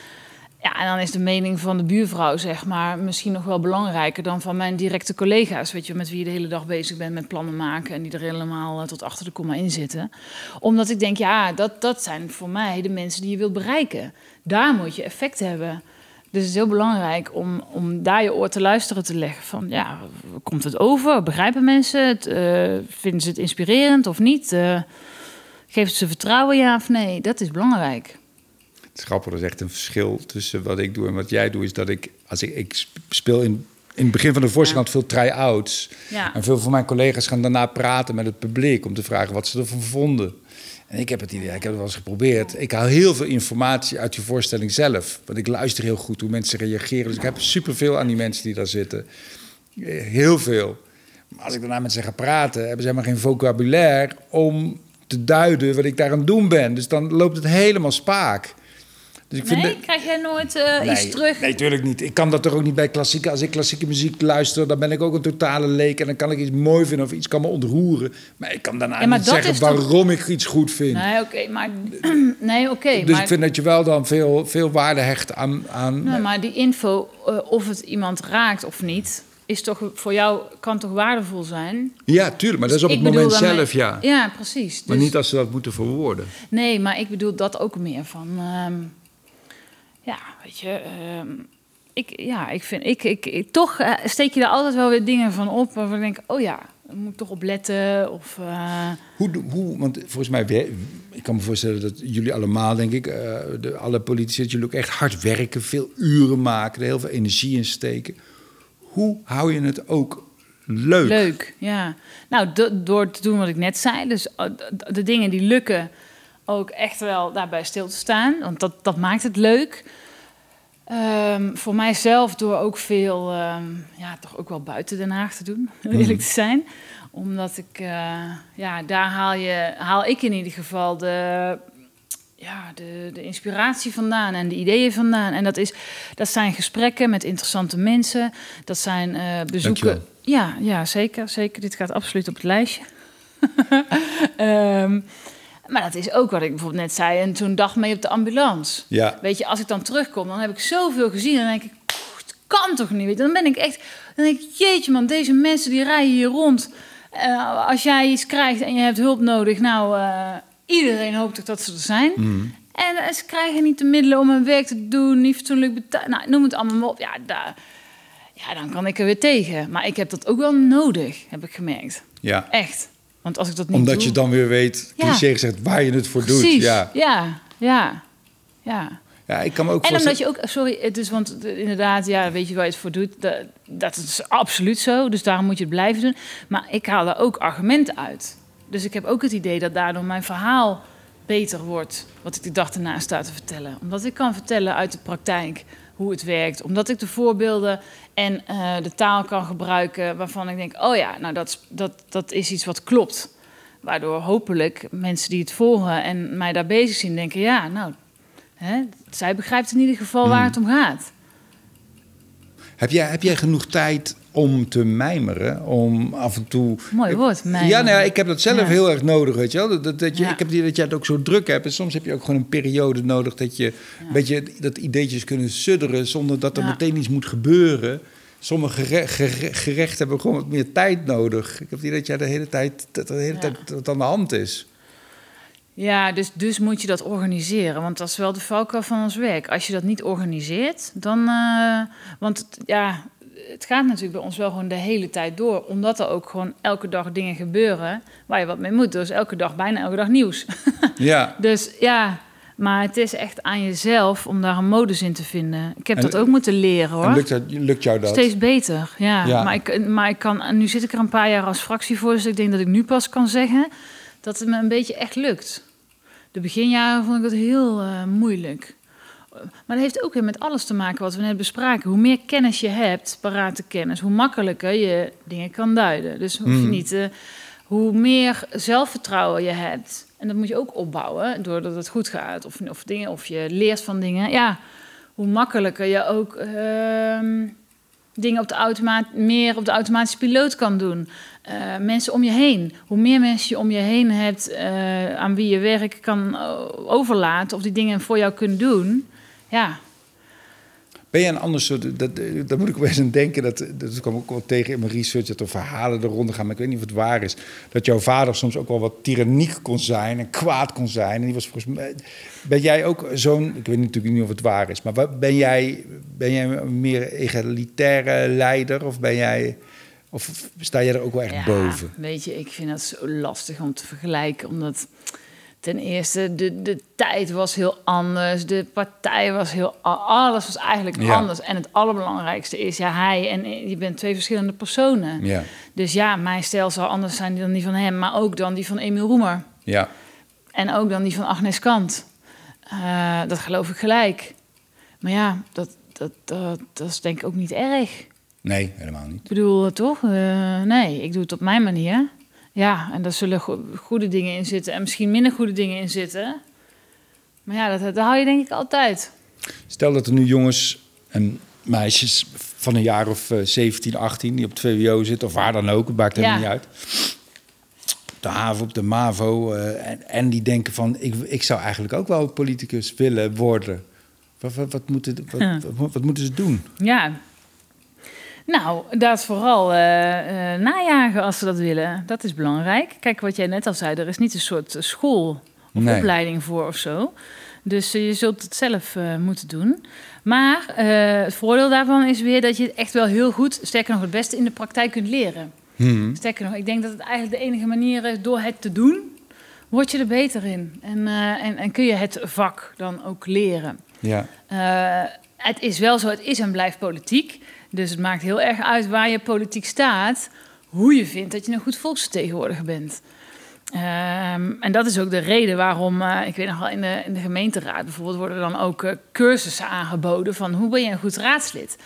Ja, en dan is de mening van de buurvrouw, zeg maar, misschien nog wel belangrijker dan van mijn directe collega's, weet je, met wie je de hele dag bezig bent met plannen maken en die er helemaal eh, tot achter de komma in zitten. Omdat ik denk, ja, dat, dat zijn voor mij de mensen die je wilt bereiken. Daar moet je effect hebben. Dus het is heel belangrijk om, om daar je oor te luisteren te leggen. Van ja, komt het over? Begrijpen mensen het? Uh, vinden ze het inspirerend of niet? Uh, geeft het ze vertrouwen, ja of nee? Dat is belangrijk het er is echt een verschil tussen wat ik doe en wat jij doet. Is dat ik, als ik, ik speel in, in het begin van de voorstelling veel try-outs. Ja. En veel van mijn collega's gaan daarna praten met het publiek om te vragen wat ze ervan vonden. En ik heb het idee, ik heb het wel eens geprobeerd. Ik haal heel veel informatie uit je voorstelling zelf. Want ik luister heel goed hoe mensen reageren. Dus ik heb superveel aan die mensen die daar zitten. Heel veel. Maar als ik daarna met ze ga praten, hebben ze helemaal geen vocabulaire om te duiden wat ik daar aan het doen ben. Dus dan loopt het helemaal spaak. Dus ik nee, krijg jij nooit uh, iets terug? Nee, natuurlijk niet. Ik kan dat toch ook niet bij klassieke... Als ik klassieke muziek luister, dan ben ik ook een totale leek... en dan kan ik iets mooi vinden of iets kan me ontroeren. Maar ik kan daarna niet zeggen waarom ik iets goed vind. Nee, oké, maar... *clears throat* nee, oké. dus ik vind dat je wel dan veel, veel waarde hecht aan... aan nee, maar die info, uh, of het iemand raakt of niet is toch voor jou kan toch waardevol zijn? Ja, tuurlijk, maar dat is op het moment zelf, ja. Ja, precies. Maar dus- niet als ze dat moeten verwoorden. Nee, maar ik bedoel dat ook meer van. Ehm, ja, weet je, ehm, ik, ja, ik vind, ik, ik, toch uh, steek je er altijd wel weer dingen van op waarvan ik denk, oh ja, daar moet ik toch op letten. Of, uh... hoe, hoe, want volgens mij, ik kan me voorstellen dat jullie allemaal, denk ik, uh, de, alle politici, dat jullie ook echt hard werken, veel uren maken, er heel veel energie in steken. Hoe hou je het ook leuk? Leuk, ja. Nou, door te doen wat ik net zei, dus de dingen die lukken ook echt wel daarbij stil te staan. Want dat, dat maakt het leuk. Um, voor mijzelf door ook veel, um, ja, toch ook wel buiten Den Haag te doen, *laughs* mm. eerlijk te zijn. Omdat ik, uh, ja, daar haal, je, haal ik in ieder geval de, ja, de, de inspiratie vandaan en de ideeën vandaan. En dat, is, dat zijn gesprekken met interessante mensen. Dat zijn uh, bezoeken. Ja, ja, zeker, zeker. Dit gaat absoluut op het lijstje. um, *laughs* Maar dat is ook wat ik bijvoorbeeld net zei. En toen dag mee op de ambulance. Ja. Weet je, als ik dan terugkom, dan heb ik zoveel gezien. En dan denk ik, kan toch niet? Dan ben ik echt, dan denk ik, jeetje man, deze mensen die rijden hier rond. Uh, als jij iets krijgt en je hebt hulp nodig, nou, uh, iedereen hoopt toch dat ze er zijn. Mm. En ze krijgen niet de middelen om hun werk te doen, niet fatsoenlijk betalen. Nou, noem het allemaal op. Ja, daar, ja, dan kan ik er weer tegen. Maar ik heb dat ook wel nodig, heb ik gemerkt. Ja. Echt. Want als ik dat niet Omdat doe... je dan weer weet, cliché gezegd, waar je het voor Precies. doet. Ja. ja, ja, ja. ja, ik kan me ook En omdat je ook, sorry, het is want eh, inderdaad, ja, weet je waar je het voor doet, dat, dat is absoluut zo. Dus daarom moet je het blijven doen. Maar ik haal daar ook argumenten uit. Dus ik heb ook het idee dat daardoor mijn verhaal beter wordt, wat ik de dag erna sta te vertellen. Omdat ik kan vertellen uit de praktijk hoe het werkt. Omdat ik de voorbeelden en eh, de taal kan gebruiken waarvan ik denk, oh ja, nou dat, is- dat, dat is iets wat klopt. Waardoor hopelijk mensen die het volgen en mij daar bezig zien denken, ja, nou, hè, zij begrijpt in ieder geval waar het om gaat. Heb jij, heb jij genoeg tijd om te mijmeren? Om af en toe... Mooi woord, mijmeren. Ja, nou ja, ik heb dat zelf Ja. heel erg nodig, weet je wel. Dat, dat, dat je, Ja. Ik heb die dat jij het ook zo druk hebt. En soms heb je ook gewoon een periode nodig dat je een beetje dat ideetjes kunnen sudderen... zonder dat er meteen iets moet gebeuren. Sommige gere- gere- gerechten hebben gewoon wat meer tijd nodig. Ik heb idee dat jij de hele tijd, dat de hele tijd wat aan de hand is. Ja, dus, dus moet je dat organiseren. Want dat is wel de valkuil van ons werk. Als je dat niet organiseert, dan... eh, want ja, het gaat natuurlijk bij ons wel gewoon de hele tijd door. Omdat er ook gewoon elke dag dingen gebeuren waar je wat mee moet. Dus elke dag, bijna elke dag nieuws. *laughs* Ja, Dus ja, maar het is echt aan jezelf om daar een modus in te vinden. Ik heb En- dat ook moeten leren hoor. lukt, dat, lukt jou dat? Steeds beter, ja. Ja. Maar, ik, maar ik kan, en nu zit ik er een paar jaar als fractievoorzitter. Ik denk dat ik nu pas kan zeggen dat het me een beetje echt lukt. De beginjaren vond ik dat heel eh, moeilijk. Maar dat heeft ook weer met alles te maken wat we net bespraken. Hoe meer kennis je hebt, parate kennis, hoe makkelijker je dingen kan duiden. Dus hoef je Mhm. niet, eh, hoe meer zelfvertrouwen je hebt. En dat moet je ook opbouwen, doordat het goed gaat. Of, of, dingen, of je leert van dingen. Ja, hoe makkelijker je ook ehm, dingen op de automaat, meer op de automatische piloot kan doen. Eh, mensen om je heen. Hoe meer mensen je om je heen hebt eh, aan wie je werk kan overlaten, of die dingen voor jou kunnen doen. Ja, Ben jij een ander soort... Dat, daar moet ik wel eens aan denken. Dat, dat kwam ook wel tegen in mijn research... dat er verhalen de ronde gaan, maar ik weet niet of het waar is... dat jouw vader soms ook wel wat tyranniek kon zijn... en kwaad kon zijn. En die was volgens mij... Ben jij ook zo'n... Ik weet natuurlijk niet of het waar is... maar ben jij, ben jij een meer egalitaire leider? Of ben jij... Of sta jij er ook wel echt ja, boven? Weet je, ik vind dat zo lastig om te vergelijken, omdat ten eerste de, de tijd was heel anders, de partij was heel, alles was eigenlijk Ja. anders. En het allerbelangrijkste is, ja, hij en je bent twee verschillende personen. Ja, Dus ja, mijn stijl zal anders zijn dan die van hem, maar ook dan die van Emiel Roemer. ja. En ook dan die van Agnes Kant. Eh, dat geloof ik gelijk. Maar ja, dat, dat, dat, dat is denk ik ook niet erg. Nee, helemaal niet. Ik bedoel, eh, toch? Eh, nee, ik doe het op mijn manier. Ja, en daar zullen go- goede dingen in zitten en misschien minder goede dingen in zitten. Maar ja, dat, dat hou je denk ik altijd. Stel dat er nu jongens en meisjes van een jaar of eh, 17, 18 die op het VWO zitten, of waar dan ook, het maakt helemaal Ja. niet uit. Op de haven, op de MAVO. eh, en, en die denken van, ik, ik zou eigenlijk ook wel politicus willen worden. Wat, wat, wat, moeten, wat, wat moeten ze doen? Ja. Nou, dat vooral eh, najagen als ze dat willen. Dat is belangrijk. Kijk, wat jij net al zei, er is niet een soort school of Nee. opleiding voor of zo. Dus eh, je zult het zelf moeten doen. Maar het voordeel daarvan is weer dat je het echt wel heel goed, sterker nog het beste, in de praktijk kunt leren. Hmm. Sterker nog, ik denk dat het eigenlijk de enige manier is door het te doen, word je er beter in. En, en, en kun je het vak dan ook leren. Ja. Het is wel zo, het is en blijft politiek. Dus het maakt heel erg uit waar je politiek staat, hoe je vindt dat je een goed volksvertegenwoordiger bent. Ehm, en dat is ook de reden waarom, eh, ik weet nog wel, in de, in de gemeenteraad bijvoorbeeld worden dan ook eh, cursussen aangeboden van hoe ben je een goed raadslid.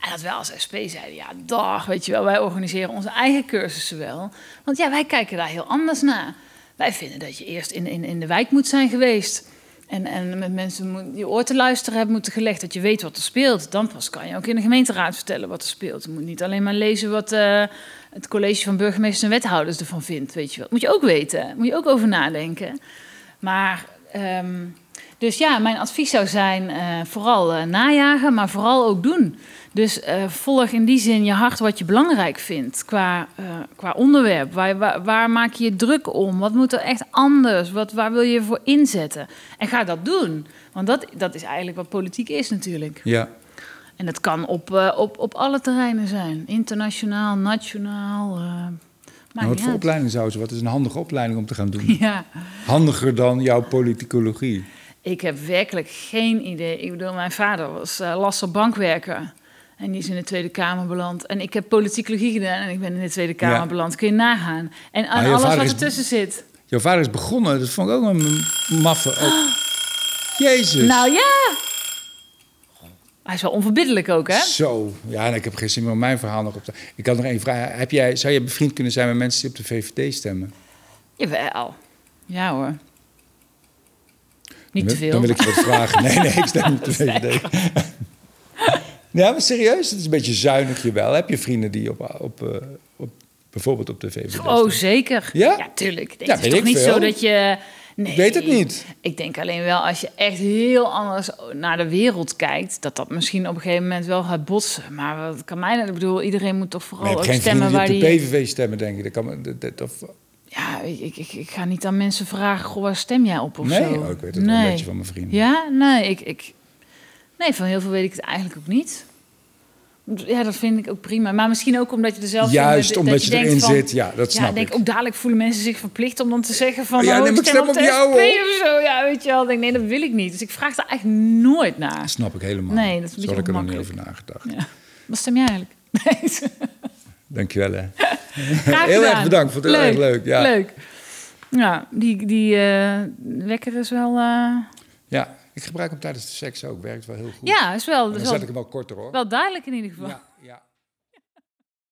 En dat wij als SP zeiden, ja dag, weet je wel, wij organiseren onze eigen cursussen wel. Want ja, wij kijken daar heel anders naar. Wij vinden dat je eerst in, in, in de wijk moet zijn geweest. En, en met mensen je oor te luisteren hebben moeten gelegd, dat je weet wat er speelt. Dan pas kan je ook in de gemeenteraad vertellen wat er speelt. Je moet niet alleen maar lezen wat eh, het college van burgemeesters en wethouders ervan vindt. Weet je wel. Moet je ook weten, moet je ook over nadenken. Maar ehm, Dus ja, mijn advies zou zijn eh, vooral eh, najagen, maar vooral ook doen. Dus eh, volg in die zin je hart wat je belangrijk vindt qua, eh, qua onderwerp. Waar, waar, waar maak je je druk om? Wat moet er echt anders? Wat, waar wil je voor inzetten? En ga dat doen. Want dat, dat is eigenlijk wat politiek is natuurlijk. Ja. En dat kan op, eh, op, op alle terreinen zijn. Internationaal, nationaal. Maar wat niet voor opleiding zou ze? Wat is een handige opleiding om te gaan doen? *laughs* Ja, Handiger dan jouw politicologie. ik heb werkelijk geen idee. Ik bedoel, mijn vader was uh, lasser bankwerker. En die is in de Tweede Kamer beland. En ik heb politicologie gedaan en ik ben in de Tweede Kamer Ja. beland. Kun je nagaan. En aan alles wat is- ertussen zit. Jouw vader is begonnen, dat vond ik ook een maffe. ook. Jezus. Nou ja! Hij is wel onverbiddelijk ook, hè? Zo. Ja, en ik heb geen zin meer om mijn verhaal nog op te... Ik had nog één vraag. Heb jij, zou je bevriend kunnen zijn met mensen die op de VVD stemmen? Jawel. Ja hoor. Niet te veel. Dan wil ik je wat vragen. Nee, nee, ik stem niet op de *laughs* VVD. Ja, maar serieus, het is een beetje zuinig je wel. Heb je vrienden die op, op, eh, op bijvoorbeeld op de VVD Oh, zeker. Ja? tuurlijk. Ja, het is toch niet veel. zo dat je... Nee, Ik weet het niet. Ik denk alleen wel als je echt heel anders naar de wereld kijkt... dat dat misschien op een gegeven moment wel gaat botsen. Maar wat kan mij... Ik bedoel, iedereen moet toch vooral ook stemmen waar die op de PVV stemmen, denk ik. Dat kan, dat, dat, of, Ja, ik, ik, ik ga niet aan mensen vragen... Goh, waar stem jij op of nee, zo? oh, ik weet het wel een beetje van mijn vrienden. Ja, nee, ik, ik... Nee, van heel veel weet ik het eigenlijk ook niet. Ja, dat vind ik ook prima. Maar misschien ook omdat je er zelf... Juist dat omdat je erin van- zit, ja, dat Ja, snap ik denk ik. ook dadelijk voelen mensen zich verplicht om dan te zeggen van... Oh ja, oh, nee, ik stem op jou, of zo. Ja, weet je wel. Denk, nee, dat wil ik niet. Dus ik vraag daar eigenlijk nooit naar. Dat snap ik helemaal. Nee, dat is een Zo had ik er nog niet over nagedacht. Ja. Wat stem jij eigenlijk? Nee, Dankjewel, hè. *laughs* Heel erg bedankt, vond het heel erg leuk, ja. Leuk. Ja, die, die eh, wekker is wel... eh, Ja, ik gebruik hem tijdens de seks ook. Werkt wel heel goed. ja, is wel, En is dan wel, zet ik hem wel korter, hoor. wel duidelijk in ieder geval. Ja.